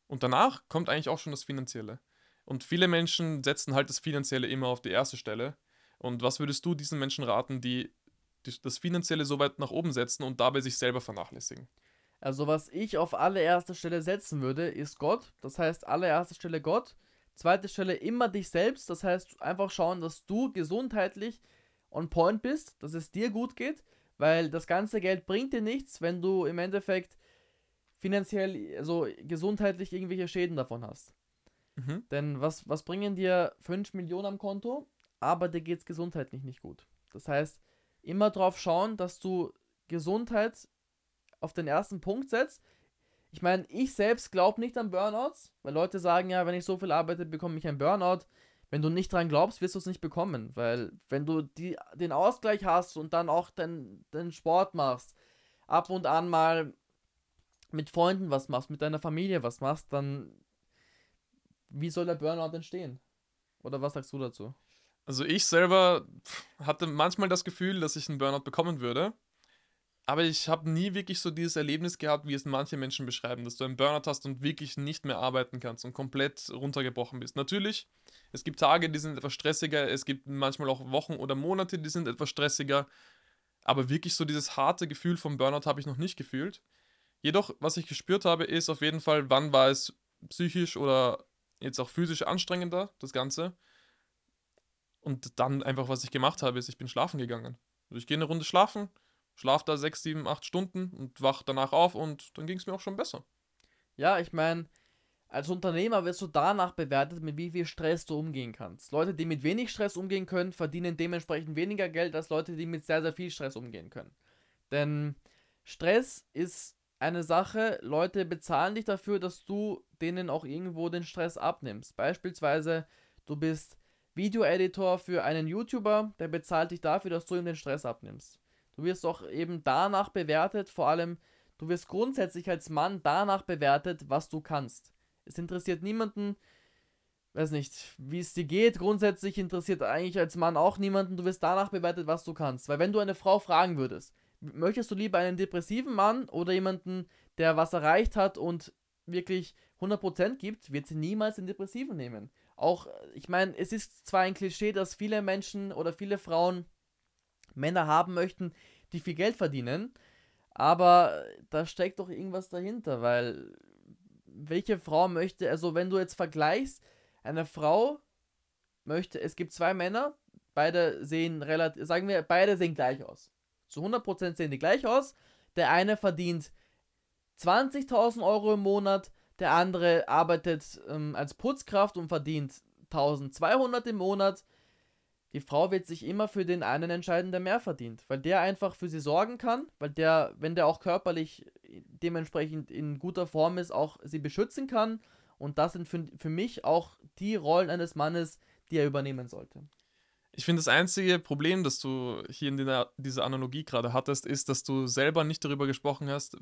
B: und danach kommt eigentlich auch schon das Finanzielle. Und viele Menschen setzen halt das Finanzielle immer auf die erste Stelle. Und was würdest du diesen Menschen raten, die das Finanzielle so weit nach oben setzen und dabei sich selber vernachlässigen?
A: Also was ich auf allererster Stelle setzen würde, ist Gott. Das heißt, allererste Stelle Gott. Zweite Stelle immer dich selbst. Das heißt, einfach schauen, dass du gesundheitlich on point bist, dass es dir gut geht, weil das ganze Geld bringt dir nichts, wenn du im Endeffekt finanziell, also gesundheitlich irgendwelche Schäden davon hast. Mhm. Denn was, was bringen dir 5 Millionen am Konto, aber dir geht es gesundheitlich nicht gut. Das heißt, immer drauf schauen, dass du Gesundheit auf den ersten Punkt setzt. Ich meine, ich selbst glaube nicht an Burnouts, weil Leute sagen ja, wenn ich so viel arbeite, bekomme ich ein Burnout. wenn du nicht dran glaubst, wirst du es nicht bekommen. Weil wenn du die, den Ausgleich hast und dann auch den, den Sport machst, ab und an mal mit Freunden was machst, mit deiner Familie was machst, dann wie soll der Burnout entstehen? Oder was sagst du dazu?
B: Also ich selber hatte manchmal das Gefühl, dass ich einen Burnout bekommen würde. Aber ich habe nie wirklich so dieses Erlebnis gehabt, wie es manche Menschen beschreiben, dass du einen Burnout hast und wirklich nicht mehr arbeiten kannst und komplett runtergebrochen bist. Natürlich, es gibt Tage, die sind etwas stressiger, es gibt manchmal auch Wochen oder Monate, die sind etwas stressiger. Aber wirklich so dieses harte Gefühl vom Burnout habe ich noch nicht gefühlt. Jedoch, was ich gespürt habe, ist auf jeden Fall, wann war es psychisch oder jetzt auch physisch anstrengender, das Ganze. Und dann einfach, was ich gemacht habe, ist, ich bin schlafen gegangen. Also ich gehe eine Runde schlafen, schlaf da sechs, sieben, acht Stunden und wach danach auf und dann ging es mir auch schon besser.
A: Ja, ich meine, als Unternehmer wirst du danach bewertet, mit wie viel Stress du umgehen kannst. Leute, die mit wenig Stress umgehen können, verdienen dementsprechend weniger Geld als Leute, die mit sehr, sehr viel Stress umgehen können. Denn Stress ist eine Sache, Leute bezahlen dich dafür, dass du denen auch irgendwo den Stress abnimmst. Beispielsweise, du bist Videoeditor für einen YouTuber, der bezahlt dich dafür, dass du ihm den Stress abnimmst. Du wirst auch eben danach bewertet, vor allem, du wirst grundsätzlich als Mann danach bewertet, was du kannst. Es interessiert niemanden, weiß nicht, wie es dir geht. Grundsätzlich interessiert eigentlich als Mann auch niemanden. Du wirst danach bewertet, was du kannst. Weil wenn du eine Frau fragen würdest, möchtest du lieber einen depressiven Mann oder jemanden, der was erreicht hat und wirklich 100% gibt, wird sie niemals den Depressiven nehmen. Auch, ich meine, es ist zwar ein Klischee, dass viele Menschen oder viele Frauen Männer haben möchten, die viel Geld verdienen. Aber da steckt doch irgendwas dahinter, weil welche Frau möchte, also wenn du jetzt vergleichst, eine Frau möchte, es gibt zwei Männer, beide sehen relativ, sagen wir, beide sehen gleich aus. Zu 100% sehen die gleich aus. Der eine verdient 20.000 Euro im Monat, der andere arbeitet ähm, als Putzkraft und verdient 1200 im Monat. Die Frau wird sich immer für den einen entscheiden, der mehr verdient, weil der einfach für sie sorgen kann, weil der, wenn der auch körperlich dementsprechend in guter Form ist, auch sie beschützen kann. Und das sind für, für mich auch die Rollen eines Mannes, die er übernehmen sollte.
B: Ich finde, das einzige Problem, das du hier in dieser Analogie gerade hattest, ist, dass du selber nicht darüber gesprochen hast,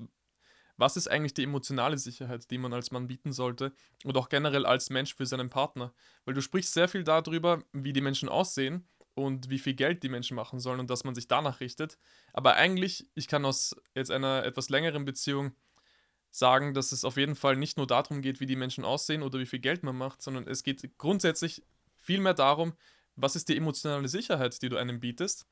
B: was ist eigentlich die emotionale Sicherheit, die man als Mann bieten sollte und auch generell als Mensch für seinen Partner? Weil du sprichst sehr viel darüber, wie die Menschen aussehen und wie viel Geld die Menschen machen sollen und dass man sich danach richtet. Aber eigentlich, ich kann aus jetzt einer etwas längeren Beziehung sagen, dass es auf jeden Fall nicht nur darum geht, wie die Menschen aussehen oder wie viel Geld man macht, sondern es geht grundsätzlich vielmehr darum, was ist die emotionale Sicherheit, die du einem bietest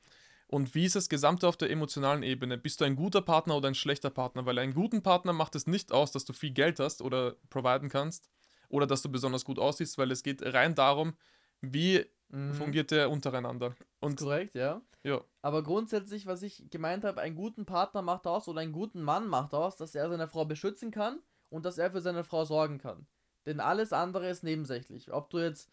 B: und wie ist das Gesamte auf der emotionalen Ebene? Bist du ein guter Partner oder ein schlechter Partner? Weil einen guten Partner macht es nicht aus, dass du viel Geld hast oder providen kannst oder dass du besonders gut aussiehst, weil es geht rein darum, wie mhm. fungiert der untereinander.
A: Und korrekt, ja.
B: Ja.
A: Aber grundsätzlich, was ich gemeint habe, einen guten Partner macht aus oder einen guten Mann macht aus, dass er seine Frau beschützen kann und dass er für seine Frau sorgen kann. Denn alles andere ist nebensächlich. Ob du jetzt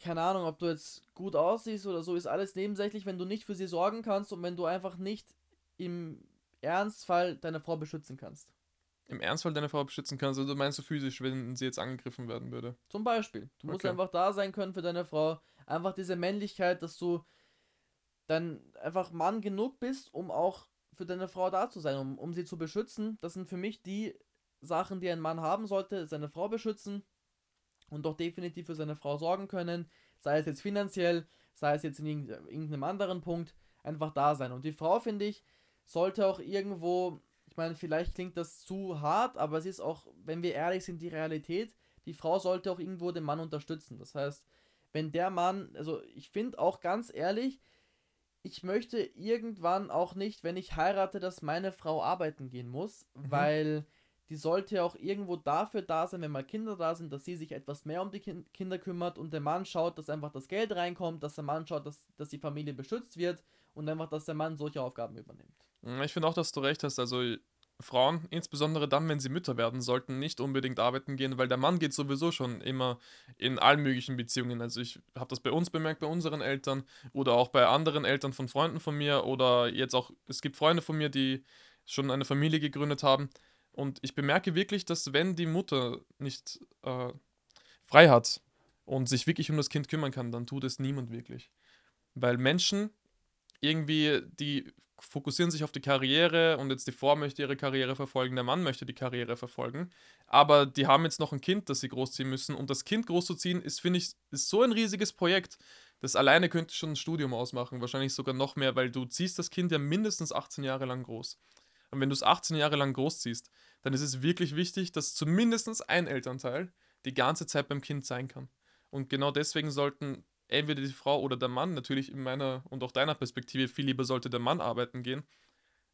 A: keine Ahnung, ob du jetzt gut aussiehst oder so, ist alles nebensächlich, wenn du nicht für sie sorgen kannst und wenn du einfach nicht im Ernstfall deine Frau beschützen kannst.
B: Im Ernstfall deine Frau beschützen kannst, also meinst du physisch, wenn sie jetzt angegriffen werden würde?
A: Zum Beispiel. Du musst einfach da sein können für deine Frau. Einfach diese Männlichkeit, dass du dann einfach Mann genug bist, um auch für deine Frau da zu sein, um, um sie zu beschützen. Das sind für mich die Sachen, die ein Mann haben sollte. Seine Frau beschützen, und doch definitiv für seine Frau sorgen können, sei es jetzt finanziell, sei es jetzt in irgendeinem anderen Punkt, einfach da sein. Und die Frau, finde ich, sollte auch irgendwo, ich meine, vielleicht klingt das zu hart, aber es ist auch, wenn wir ehrlich sind, die Realität. Die Frau sollte auch irgendwo den Mann unterstützen. Das heißt, wenn der Mann, also ich finde auch ganz ehrlich, ich möchte irgendwann auch nicht, wenn ich heirate, dass meine Frau arbeiten gehen muss, mhm. weil die sollte auch irgendwo dafür da sein, wenn mal Kinder da sind, dass sie sich etwas mehr um die kind Kinder kümmert und der Mann schaut, dass einfach das Geld reinkommt, dass der Mann schaut, dass, dass die Familie beschützt wird und einfach, dass der Mann solche Aufgaben übernimmt.
B: Ich finde auch, dass du recht hast. Also Frauen, insbesondere dann, wenn sie Mütter werden, sollten nicht unbedingt arbeiten gehen, weil der Mann geht sowieso schon immer in allen möglichen Beziehungen. Also ich habe das bei uns bemerkt, bei unseren Eltern oder auch bei anderen Eltern von Freunden von mir oder jetzt auch, es gibt Freunde von mir, die schon eine Familie gegründet haben und ich bemerke wirklich, dass wenn die Mutter nicht äh, frei hat, und sich wirklich um das Kind kümmern kann, dann tut es niemand wirklich. Weil Menschen irgendwie, die fokussieren sich auf die Karriere und jetzt die Frau möchte ihre Karriere verfolgen, der Mann möchte die Karriere verfolgen, aber die haben jetzt noch ein Kind, das sie großziehen müssen und das Kind großzuziehen ist, finde ich, ist so ein riesiges Projekt, das alleine könnte schon ein Studium ausmachen, wahrscheinlich sogar noch mehr, weil du ziehst das Kind ja mindestens 18 Jahre lang groß. Und wenn du es 18 Jahre lang großziehst, dann ist es wirklich wichtig, dass zumindest ein Elternteil die ganze Zeit beim Kind sein kann. Und genau deswegen sollten entweder die Frau oder der Mann, natürlich in meiner und auch deiner Perspektive, viel lieber sollte der Mann arbeiten gehen.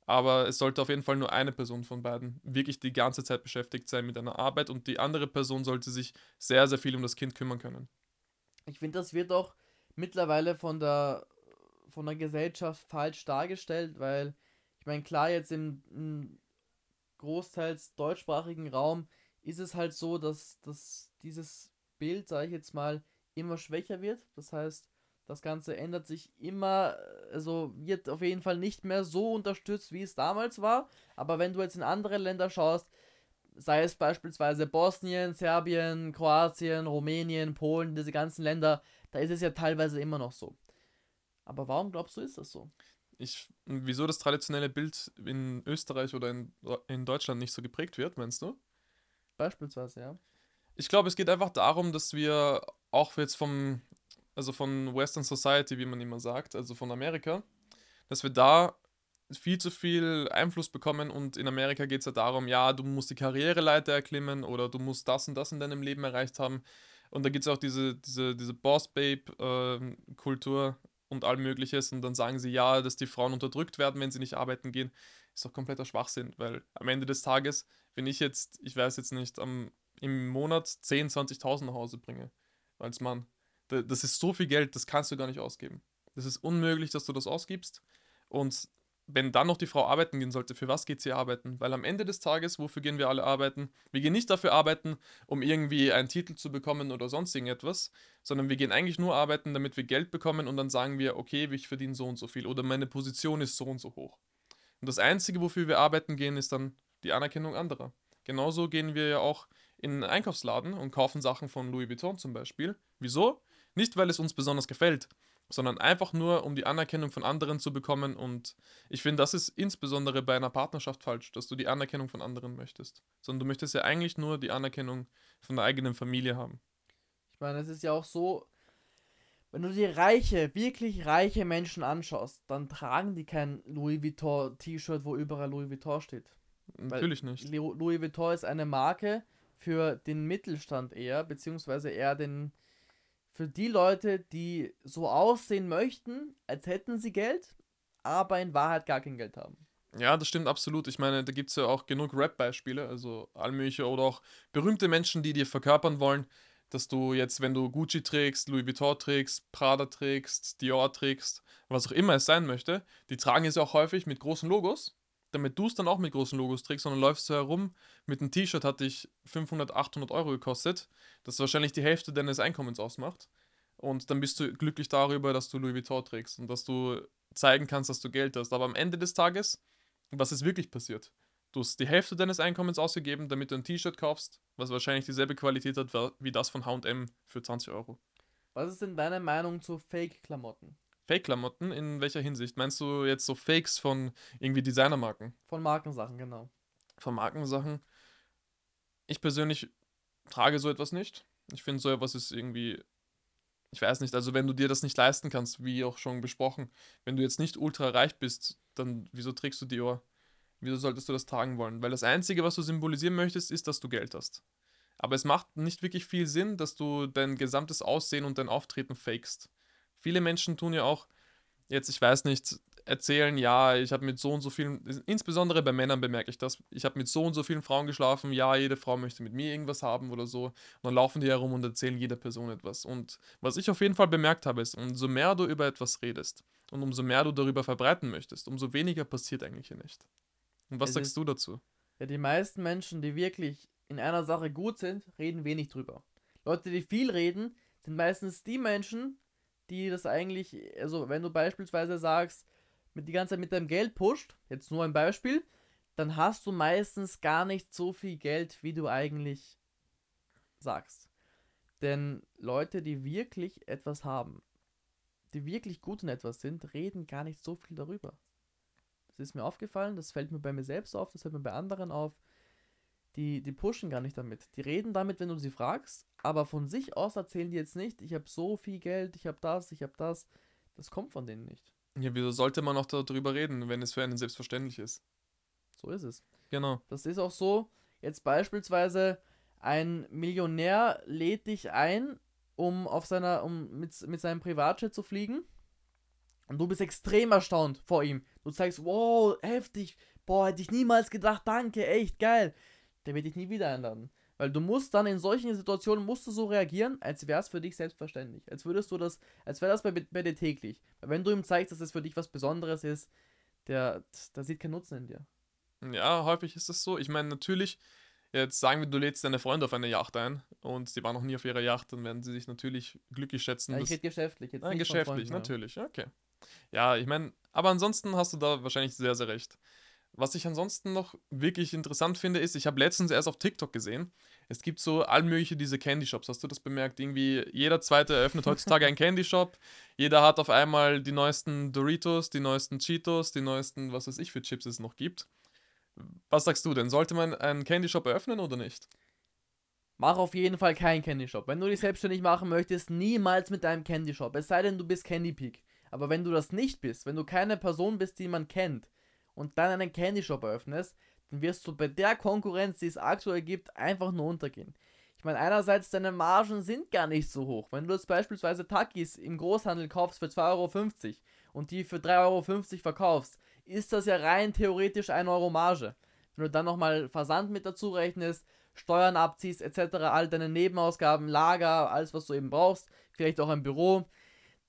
B: Aber es sollte auf jeden Fall nur eine Person von beiden wirklich die ganze Zeit beschäftigt sein mit einer Arbeit und die andere Person sollte sich sehr, sehr viel um das Kind kümmern können.
A: Ich finde, das wird auch mittlerweile von der, von der Gesellschaft falsch dargestellt, weil ich meine, klar, jetzt im, im großteils deutschsprachigen Raum ist es halt so, dass, dass dieses Bild, sage ich jetzt mal, immer schwächer wird. Das heißt, das Ganze ändert sich immer, also wird auf jeden Fall nicht mehr so unterstützt, wie es damals war. Aber wenn du jetzt in andere Länder schaust, sei es beispielsweise Bosnien, Serbien, Kroatien, Rumänien, Polen, diese ganzen Länder, da ist es ja teilweise immer noch so. Aber warum glaubst du, ist das so?
B: Ich, wieso das traditionelle Bild in Österreich oder in, in Deutschland nicht so geprägt wird, meinst du?
A: Beispielsweise, ja.
B: Ich glaube, es geht einfach darum, dass wir auch jetzt vom, also von Western Society, wie man immer sagt, also von Amerika, dass wir da viel zu viel Einfluss bekommen und in Amerika geht es ja darum, ja, du musst die Karriereleiter erklimmen oder du musst das und das in deinem Leben erreicht haben. Und da gibt es auch diese, diese, diese Boss-Babe-Kultur äh, und all mögliches und dann sagen sie ja, dass die Frauen unterdrückt werden, wenn sie nicht arbeiten gehen. Ist doch kompletter Schwachsinn, weil am Ende des Tages, wenn ich jetzt, ich weiß jetzt nicht, am, im Monat 10.000, 20.000 nach Hause bringe, als Mann. Das ist so viel Geld, das kannst du gar nicht ausgeben. Das ist unmöglich, dass du das ausgibst. Und wenn dann noch die Frau arbeiten gehen sollte, für was geht sie arbeiten? Weil am Ende des Tages, wofür gehen wir alle arbeiten? Wir gehen nicht dafür arbeiten, um irgendwie einen Titel zu bekommen oder sonst irgendetwas, sondern wir gehen eigentlich nur arbeiten, damit wir Geld bekommen und dann sagen wir, okay, ich verdiene so und so viel oder meine Position ist so und so hoch. Und das Einzige, wofür wir arbeiten gehen, ist dann die Anerkennung anderer. Genauso gehen wir ja auch in einen Einkaufsladen und kaufen Sachen von Louis Vuitton zum Beispiel. Wieso? Nicht, weil es uns besonders gefällt, sondern einfach nur, um die Anerkennung von anderen zu bekommen. Und ich finde, das ist insbesondere bei einer Partnerschaft falsch, dass du die Anerkennung von anderen möchtest. Sondern du möchtest ja eigentlich nur die Anerkennung von der eigenen Familie haben.
A: Ich meine, es ist ja auch so, wenn du dir reiche, wirklich reiche Menschen anschaust, dann tragen die kein Louis Vuitton T-Shirt, wo überall Louis Vuitton steht.
B: Natürlich Weil nicht.
A: Louis Vuitton ist eine Marke, für den Mittelstand eher, beziehungsweise eher den für die Leute, die so aussehen möchten, als hätten sie Geld, aber in Wahrheit gar kein Geld haben.
B: Ja, das stimmt absolut. Ich meine, da gibt es ja auch genug Rap-Beispiele, also allmögliche oder auch berühmte Menschen, die dir verkörpern wollen, dass du jetzt, wenn du Gucci trägst, Louis Vuitton trägst, Prada trägst, Dior trägst, was auch immer es sein möchte, die tragen es auch häufig mit großen Logos damit du es dann auch mit großen Logos trägst, sondern läufst du herum mit einem T-Shirt, hat dich 500, 800 Euro gekostet, das wahrscheinlich die Hälfte deines Einkommens ausmacht. Und dann bist du glücklich darüber, dass du Louis Vuitton trägst und dass du zeigen kannst, dass du Geld hast. Aber am Ende des Tages, was ist wirklich passiert? Du hast die Hälfte deines Einkommens ausgegeben, damit du ein T-Shirt kaufst, was wahrscheinlich dieselbe Qualität hat wie das von HM für 20 Euro.
A: Was ist denn deine Meinung zu Fake-Klamotten?
B: Fake-Klamotten? In welcher Hinsicht? Meinst du jetzt so Fakes von irgendwie Designermarken?
A: Von Markensachen, genau.
B: Von Markensachen? Ich persönlich trage so etwas nicht. Ich finde, so etwas ist irgendwie. Ich weiß nicht, also wenn du dir das nicht leisten kannst, wie auch schon besprochen, wenn du jetzt nicht ultra reich bist, dann wieso trägst du Dior? Wieso solltest du das tragen wollen? Weil das Einzige, was du symbolisieren möchtest, ist, dass du Geld hast. Aber es macht nicht wirklich viel Sinn, dass du dein gesamtes Aussehen und dein Auftreten fakest. Viele Menschen tun ja auch, jetzt, ich weiß nicht, erzählen, ja, ich habe mit so und so vielen, insbesondere bei Männern bemerke ich das, ich habe mit so und so vielen Frauen geschlafen, ja, jede Frau möchte mit mir irgendwas haben oder so. Und dann laufen die herum und erzählen jeder Person etwas. Und was ich auf jeden Fall bemerkt habe, ist, umso mehr du über etwas redest und umso mehr du darüber verbreiten möchtest, umso weniger passiert eigentlich hier nicht. Und was es sagst du dazu?
A: Ja, die meisten Menschen, die wirklich in einer Sache gut sind, reden wenig drüber. Leute, die viel reden, sind meistens die Menschen, die das eigentlich, also wenn du beispielsweise sagst, mit die ganze Zeit mit deinem Geld pusht, jetzt nur ein Beispiel, dann hast du meistens gar nicht so viel Geld, wie du eigentlich sagst. Denn Leute, die wirklich etwas haben, die wirklich gut in etwas sind, reden gar nicht so viel darüber. Das ist mir aufgefallen, das fällt mir bei mir selbst auf, das fällt mir bei anderen auf. Die, die pushen gar nicht damit. Die reden damit, wenn du sie fragst, aber von sich aus erzählen die jetzt nicht, ich habe so viel Geld, ich habe das, ich habe das. Das kommt von denen nicht.
B: Ja, wieso sollte man auch darüber reden, wenn es für einen selbstverständlich ist?
A: So ist es.
B: Genau.
A: Das ist auch so. Jetzt beispielsweise ein Millionär lädt dich ein, um auf seiner, um mit, mit seinem Privatjet zu fliegen. Und du bist extrem erstaunt vor ihm. Du zeigst, wow, heftig. Boah, hätte ich niemals gedacht, danke, echt geil. Der wird dich nie wieder einladen. Weil du musst dann in solchen Situationen musst du so reagieren, als wäre es für dich selbstverständlich. Als würdest du das, als wäre das bei, bei dir täglich. Weil wenn du ihm zeigst, dass es für dich was Besonderes ist, der, der sieht keinen Nutzen in dir.
B: Ja, häufig ist das so. Ich meine, natürlich, jetzt sagen wir, du lädst deine Freunde auf eine Yacht ein und sie waren noch nie auf ihrer Yacht, dann werden sie sich natürlich glücklich schätzen.
A: Ja, ich rede geschäftlich,
B: jetzt nicht Geschäftlich, natürlich, okay. Ja, ich meine, aber ansonsten hast du da wahrscheinlich sehr, sehr recht. Was ich ansonsten noch wirklich interessant finde, ist, ich habe letztens erst auf TikTok gesehen, es gibt so allmögliche diese Candy Shops. Hast du das bemerkt? Irgendwie jeder zweite eröffnet heutzutage einen Candy Shop. Jeder hat auf einmal die neuesten Doritos, die neuesten Cheetos, die neuesten, was weiß ich für Chips es noch gibt. Was sagst du denn? Sollte man einen Candy Shop eröffnen oder nicht?
A: Mach auf jeden Fall keinen Candy Shop. Wenn du dich selbstständig machen möchtest, niemals mit deinem Candy Shop. Es sei denn, du bist Candy Peak. Aber wenn du das nicht bist, wenn du keine Person bist, die man kennt, und dann einen Candy Shop eröffnest, dann wirst du bei der Konkurrenz, die es aktuell gibt, einfach nur untergehen. Ich meine, einerseits deine Margen sind gar nicht so hoch. Wenn du jetzt beispielsweise Takis im Großhandel kaufst für 2,50 Euro und die für 3,50 Euro verkaufst, ist das ja rein theoretisch 1 Euro Marge. Wenn du dann nochmal Versand mit dazu rechnest, Steuern abziehst, etc., all deine Nebenausgaben, Lager, alles was du eben brauchst, vielleicht auch ein Büro,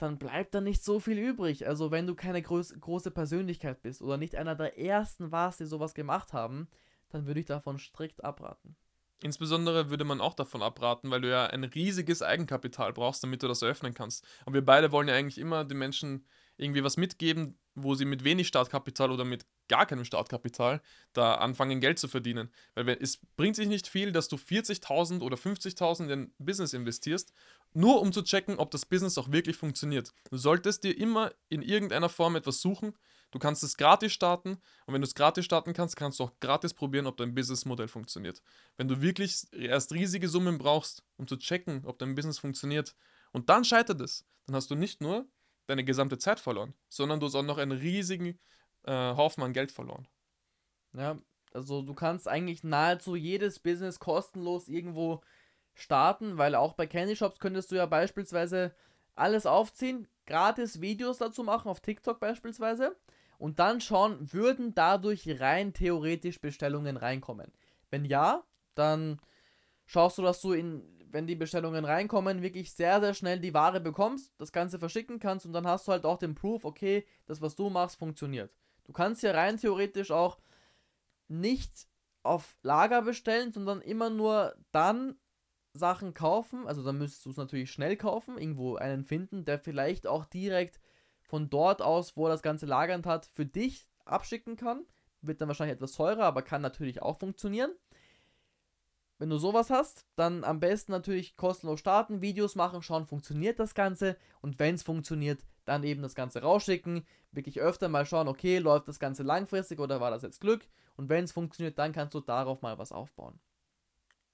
A: dann bleibt da nicht so viel übrig. Also wenn du keine groß, große Persönlichkeit bist oder nicht einer der ersten warst, die sowas gemacht haben, dann würde ich davon strikt abraten.
B: Insbesondere würde man auch davon abraten, weil du ja ein riesiges Eigenkapital brauchst, damit du das eröffnen kannst. Und wir beide wollen ja eigentlich immer den Menschen irgendwie was mitgeben, wo sie mit wenig Startkapital oder mit gar keinem Startkapital da anfangen, Geld zu verdienen. Weil es bringt sich nicht viel, dass du 40.000 oder 50.000 in ein Business investierst, nur um zu checken, ob das Business auch wirklich funktioniert. Du solltest dir immer in irgendeiner Form etwas suchen. Du kannst es gratis starten und wenn du es gratis starten kannst, kannst du auch gratis probieren, ob dein Businessmodell funktioniert. Wenn du wirklich erst riesige Summen brauchst, um zu checken, ob dein Business funktioniert und dann scheitert es, dann hast du nicht nur deine gesamte Zeit verloren, sondern du hast auch noch einen riesigen äh, an Geld verloren.
A: Ja, also du kannst eigentlich nahezu jedes Business kostenlos irgendwo starten, weil auch bei Candy Shops könntest du ja beispielsweise alles aufziehen, gratis Videos dazu machen, auf TikTok beispielsweise, und dann schauen, würden dadurch rein theoretisch Bestellungen reinkommen. Wenn ja, dann schaust du, dass du in wenn die Bestellungen reinkommen, wirklich sehr, sehr schnell die Ware bekommst, das Ganze verschicken kannst und dann hast du halt auch den Proof, okay, das, was du machst, funktioniert. Du kannst ja rein theoretisch auch nicht auf Lager bestellen, sondern immer nur dann Sachen kaufen. Also dann müsstest du es natürlich schnell kaufen, irgendwo einen finden, der vielleicht auch direkt von dort aus, wo er das Ganze lagernd hat, für dich abschicken kann. Wird dann wahrscheinlich etwas teurer, aber kann natürlich auch funktionieren. Wenn du sowas hast, dann am besten natürlich kostenlos starten, Videos machen, schauen, funktioniert das Ganze und wenn es funktioniert, dann eben das Ganze rausschicken, wirklich öfter mal schauen, okay, läuft das Ganze langfristig oder war das jetzt Glück und wenn es funktioniert, dann kannst du darauf mal was aufbauen.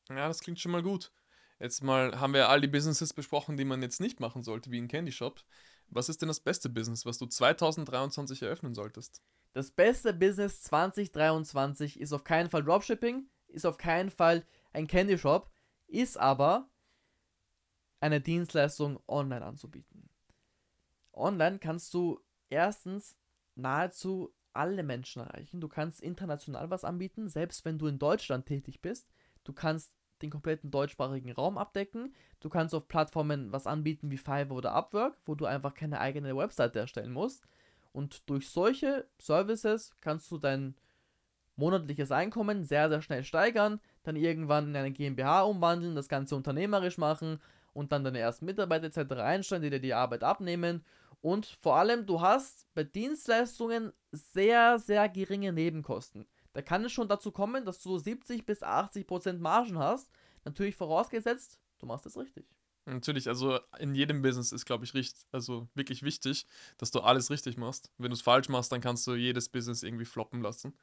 B: Ja, das klingt schon mal gut. Jetzt mal haben wir all die Businesses besprochen, die man jetzt nicht machen sollte, wie ein Candy Shop. Was ist denn das beste Business, was du 2023 eröffnen solltest?
A: Das beste Business 2023 ist auf keinen Fall Dropshipping, ist auf keinen Fall ein Candy Shop, ist aber eine Dienstleistung online anzubieten. Online kannst du erstens nahezu alle Menschen erreichen. Du kannst international was anbieten, selbst wenn du in Deutschland tätig bist. Du kannst den kompletten deutschsprachigen Raum abdecken. Du kannst auf Plattformen was anbieten wie Fiverr oder Upwork, wo du einfach keine eigene Webseite erstellen musst. Und durch solche Services kannst du dein monatliches Einkommen sehr, sehr schnell steigern, dann irgendwann in eine GmbH umwandeln, das Ganze unternehmerisch machen und dann deine ersten Mitarbeiter etc. einstellen, die dir die Arbeit abnehmen. Und vor allem, du hast bei Dienstleistungen sehr, sehr geringe Nebenkosten. Da kann es schon dazu kommen, dass du 70 bis 80 Prozent Margen hast. Natürlich vorausgesetzt, du machst es richtig.
B: Natürlich, also in jedem Business ist, glaube ich, richtig, also wirklich wichtig, dass du alles richtig machst. Wenn du es falsch machst, dann kannst du jedes Business irgendwie floppen lassen.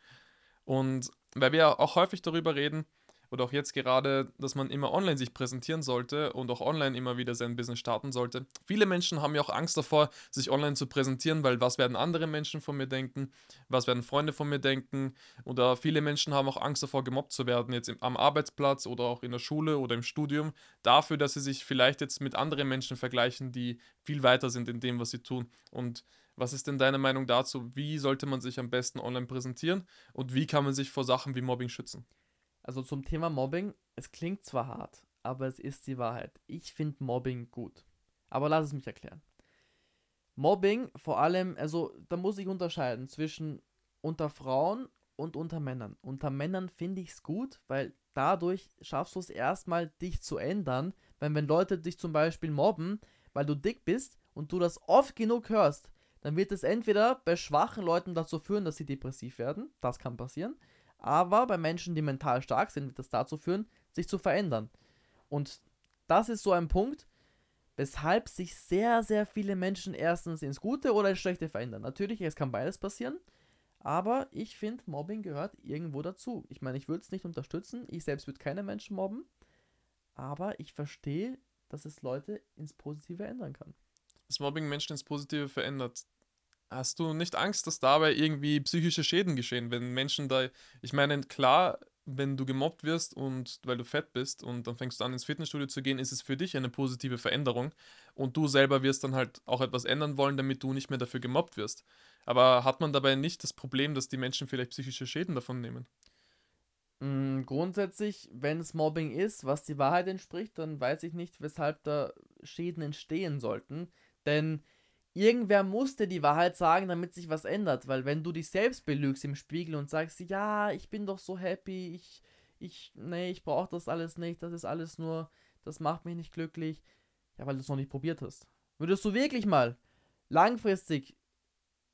B: Und weil wir ja auch häufig darüber reden, oder auch jetzt gerade, dass man immer online sich präsentieren sollte und auch online immer wieder sein Business starten sollte. Viele Menschen haben ja auch Angst davor, sich online zu präsentieren, weil was werden andere Menschen von mir denken, was werden Freunde von mir denken oder viele Menschen haben auch Angst davor, gemobbt zu werden, jetzt am Arbeitsplatz oder auch in der Schule oder im Studium, dafür, dass sie sich vielleicht jetzt mit anderen Menschen vergleichen, die viel weiter sind in dem, was sie tun. Und was ist denn deine Meinung dazu? Wie sollte man sich am besten online präsentieren und wie kann man sich vor Sachen wie Mobbing schützen?
A: Also zum Thema Mobbing, es klingt zwar hart, aber es ist die Wahrheit. Ich finde Mobbing gut. Aber lass es mich erklären. Mobbing vor allem, also da muss ich unterscheiden zwischen unter Frauen und unter Männern. Unter Männern finde ich es gut, weil dadurch schaffst du es erstmal, dich zu ändern. Weil wenn Leute dich zum Beispiel mobben, weil du dick bist und du das oft genug hörst, dann wird es entweder bei schwachen Leuten dazu führen, dass sie depressiv werden. Das kann passieren. Aber bei Menschen, die mental stark sind, wird das dazu führen, sich zu verändern. Und das ist so ein Punkt, weshalb sich sehr, sehr viele Menschen erstens ins Gute oder ins Schlechte verändern. Natürlich, es kann beides passieren, aber ich finde, Mobbing gehört irgendwo dazu. Ich meine, ich würde es nicht unterstützen, ich selbst würde keine Menschen mobben, aber ich verstehe, dass es Leute ins Positive ändern kann.
B: Das Mobbing Menschen ins Positive verändert. Hast du nicht Angst, dass dabei irgendwie psychische Schäden geschehen, wenn Menschen da, ich meine, klar, wenn du gemobbt wirst und weil du fett bist und dann fängst du an ins Fitnessstudio zu gehen, ist es für dich eine positive Veränderung und du selber wirst dann halt auch etwas ändern wollen, damit du nicht mehr dafür gemobbt wirst. Aber hat man dabei nicht das Problem, dass die Menschen vielleicht psychische Schäden davon nehmen?
A: Mm, grundsätzlich, wenn es Mobbing ist, was die Wahrheit entspricht, dann weiß ich nicht, weshalb da Schäden entstehen sollten. Denn irgendwer musste die Wahrheit sagen, damit sich was ändert. Weil wenn du dich selbst belügst im Spiegel und sagst, ja, ich bin doch so happy, ich, ich, nee, ich brauche das alles nicht, das ist alles nur, das macht mich nicht glücklich. Ja, weil du es noch nicht probiert hast. Würdest du wirklich mal langfristig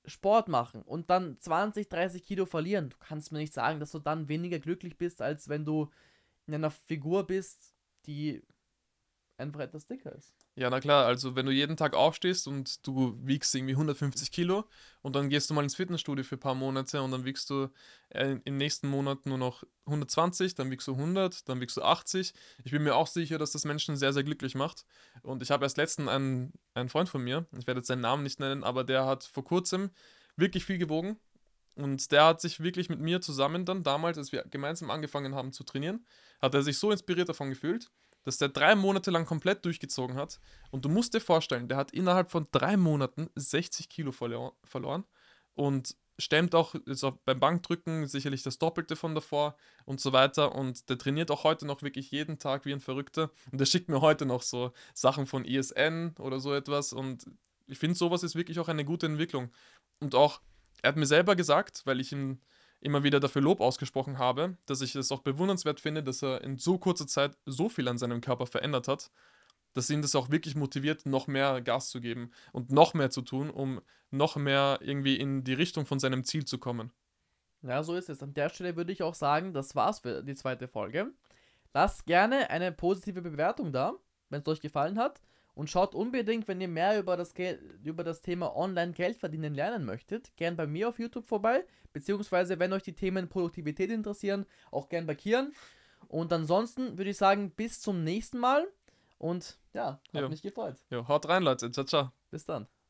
A: Sport machen und dann 20, 30 Kilo verlieren, du kannst mir nicht sagen, dass du dann weniger glücklich bist, als wenn du in einer Figur bist, die einfach etwas dicker ist.
B: Ja, na klar, also wenn du jeden Tag aufstehst und du wiegst irgendwie 150 Kilo und dann gehst du mal ins Fitnessstudio für ein paar Monate und dann wiegst du äh, im nächsten Monat nur noch 120, dann wiegst du 100, dann wiegst du 80. Ich bin mir auch sicher, dass das Menschen sehr, sehr glücklich macht. Und ich habe erst letztens einen, einen Freund von mir, ich werde jetzt seinen Namen nicht nennen, aber der hat vor kurzem wirklich viel gewogen. Und der hat sich wirklich mit mir zusammen dann damals, als wir gemeinsam angefangen haben zu trainieren, hat er sich so inspiriert davon gefühlt dass der drei Monate lang komplett durchgezogen hat. Und du musst dir vorstellen, der hat innerhalb von drei Monaten 60 Kilo verloren und stemmt auch jetzt auch beim Bankdrücken sicherlich das Doppelte von davor und so weiter. Und der trainiert auch heute noch wirklich jeden Tag wie ein Verrückter. Und der schickt mir heute noch so Sachen von ESN oder so etwas. Und ich finde, sowas ist wirklich auch eine gute Entwicklung. Und auch, er hat mir selber gesagt, weil ich ihm immer wieder dafür Lob ausgesprochen habe, dass ich es auch bewundernswert finde, dass er in so kurzer Zeit so viel an seinem Körper verändert hat, dass ihn das auch wirklich motiviert, noch mehr Gas zu geben und noch mehr zu tun, um noch mehr irgendwie in die Richtung von seinem Ziel zu kommen.
A: Ja, so ist es. An der Stelle würde ich auch sagen, das war's für die zweite Folge. Lasst gerne eine positive Bewertung da, wenn es euch gefallen hat. Und schaut unbedingt, wenn ihr mehr über das, Geld, über das Thema Online-Geld verdienen lernen möchtet, gern bei mir auf YouTube vorbei. Beziehungsweise, wenn euch die Themen Produktivität interessieren, auch gern bei Kieren. Und ansonsten würde ich sagen, bis zum nächsten Mal. Und ja, hat ja. mich gefreut.
B: Ja, haut rein, Leute. Ciao, ciao.
A: Bis dann.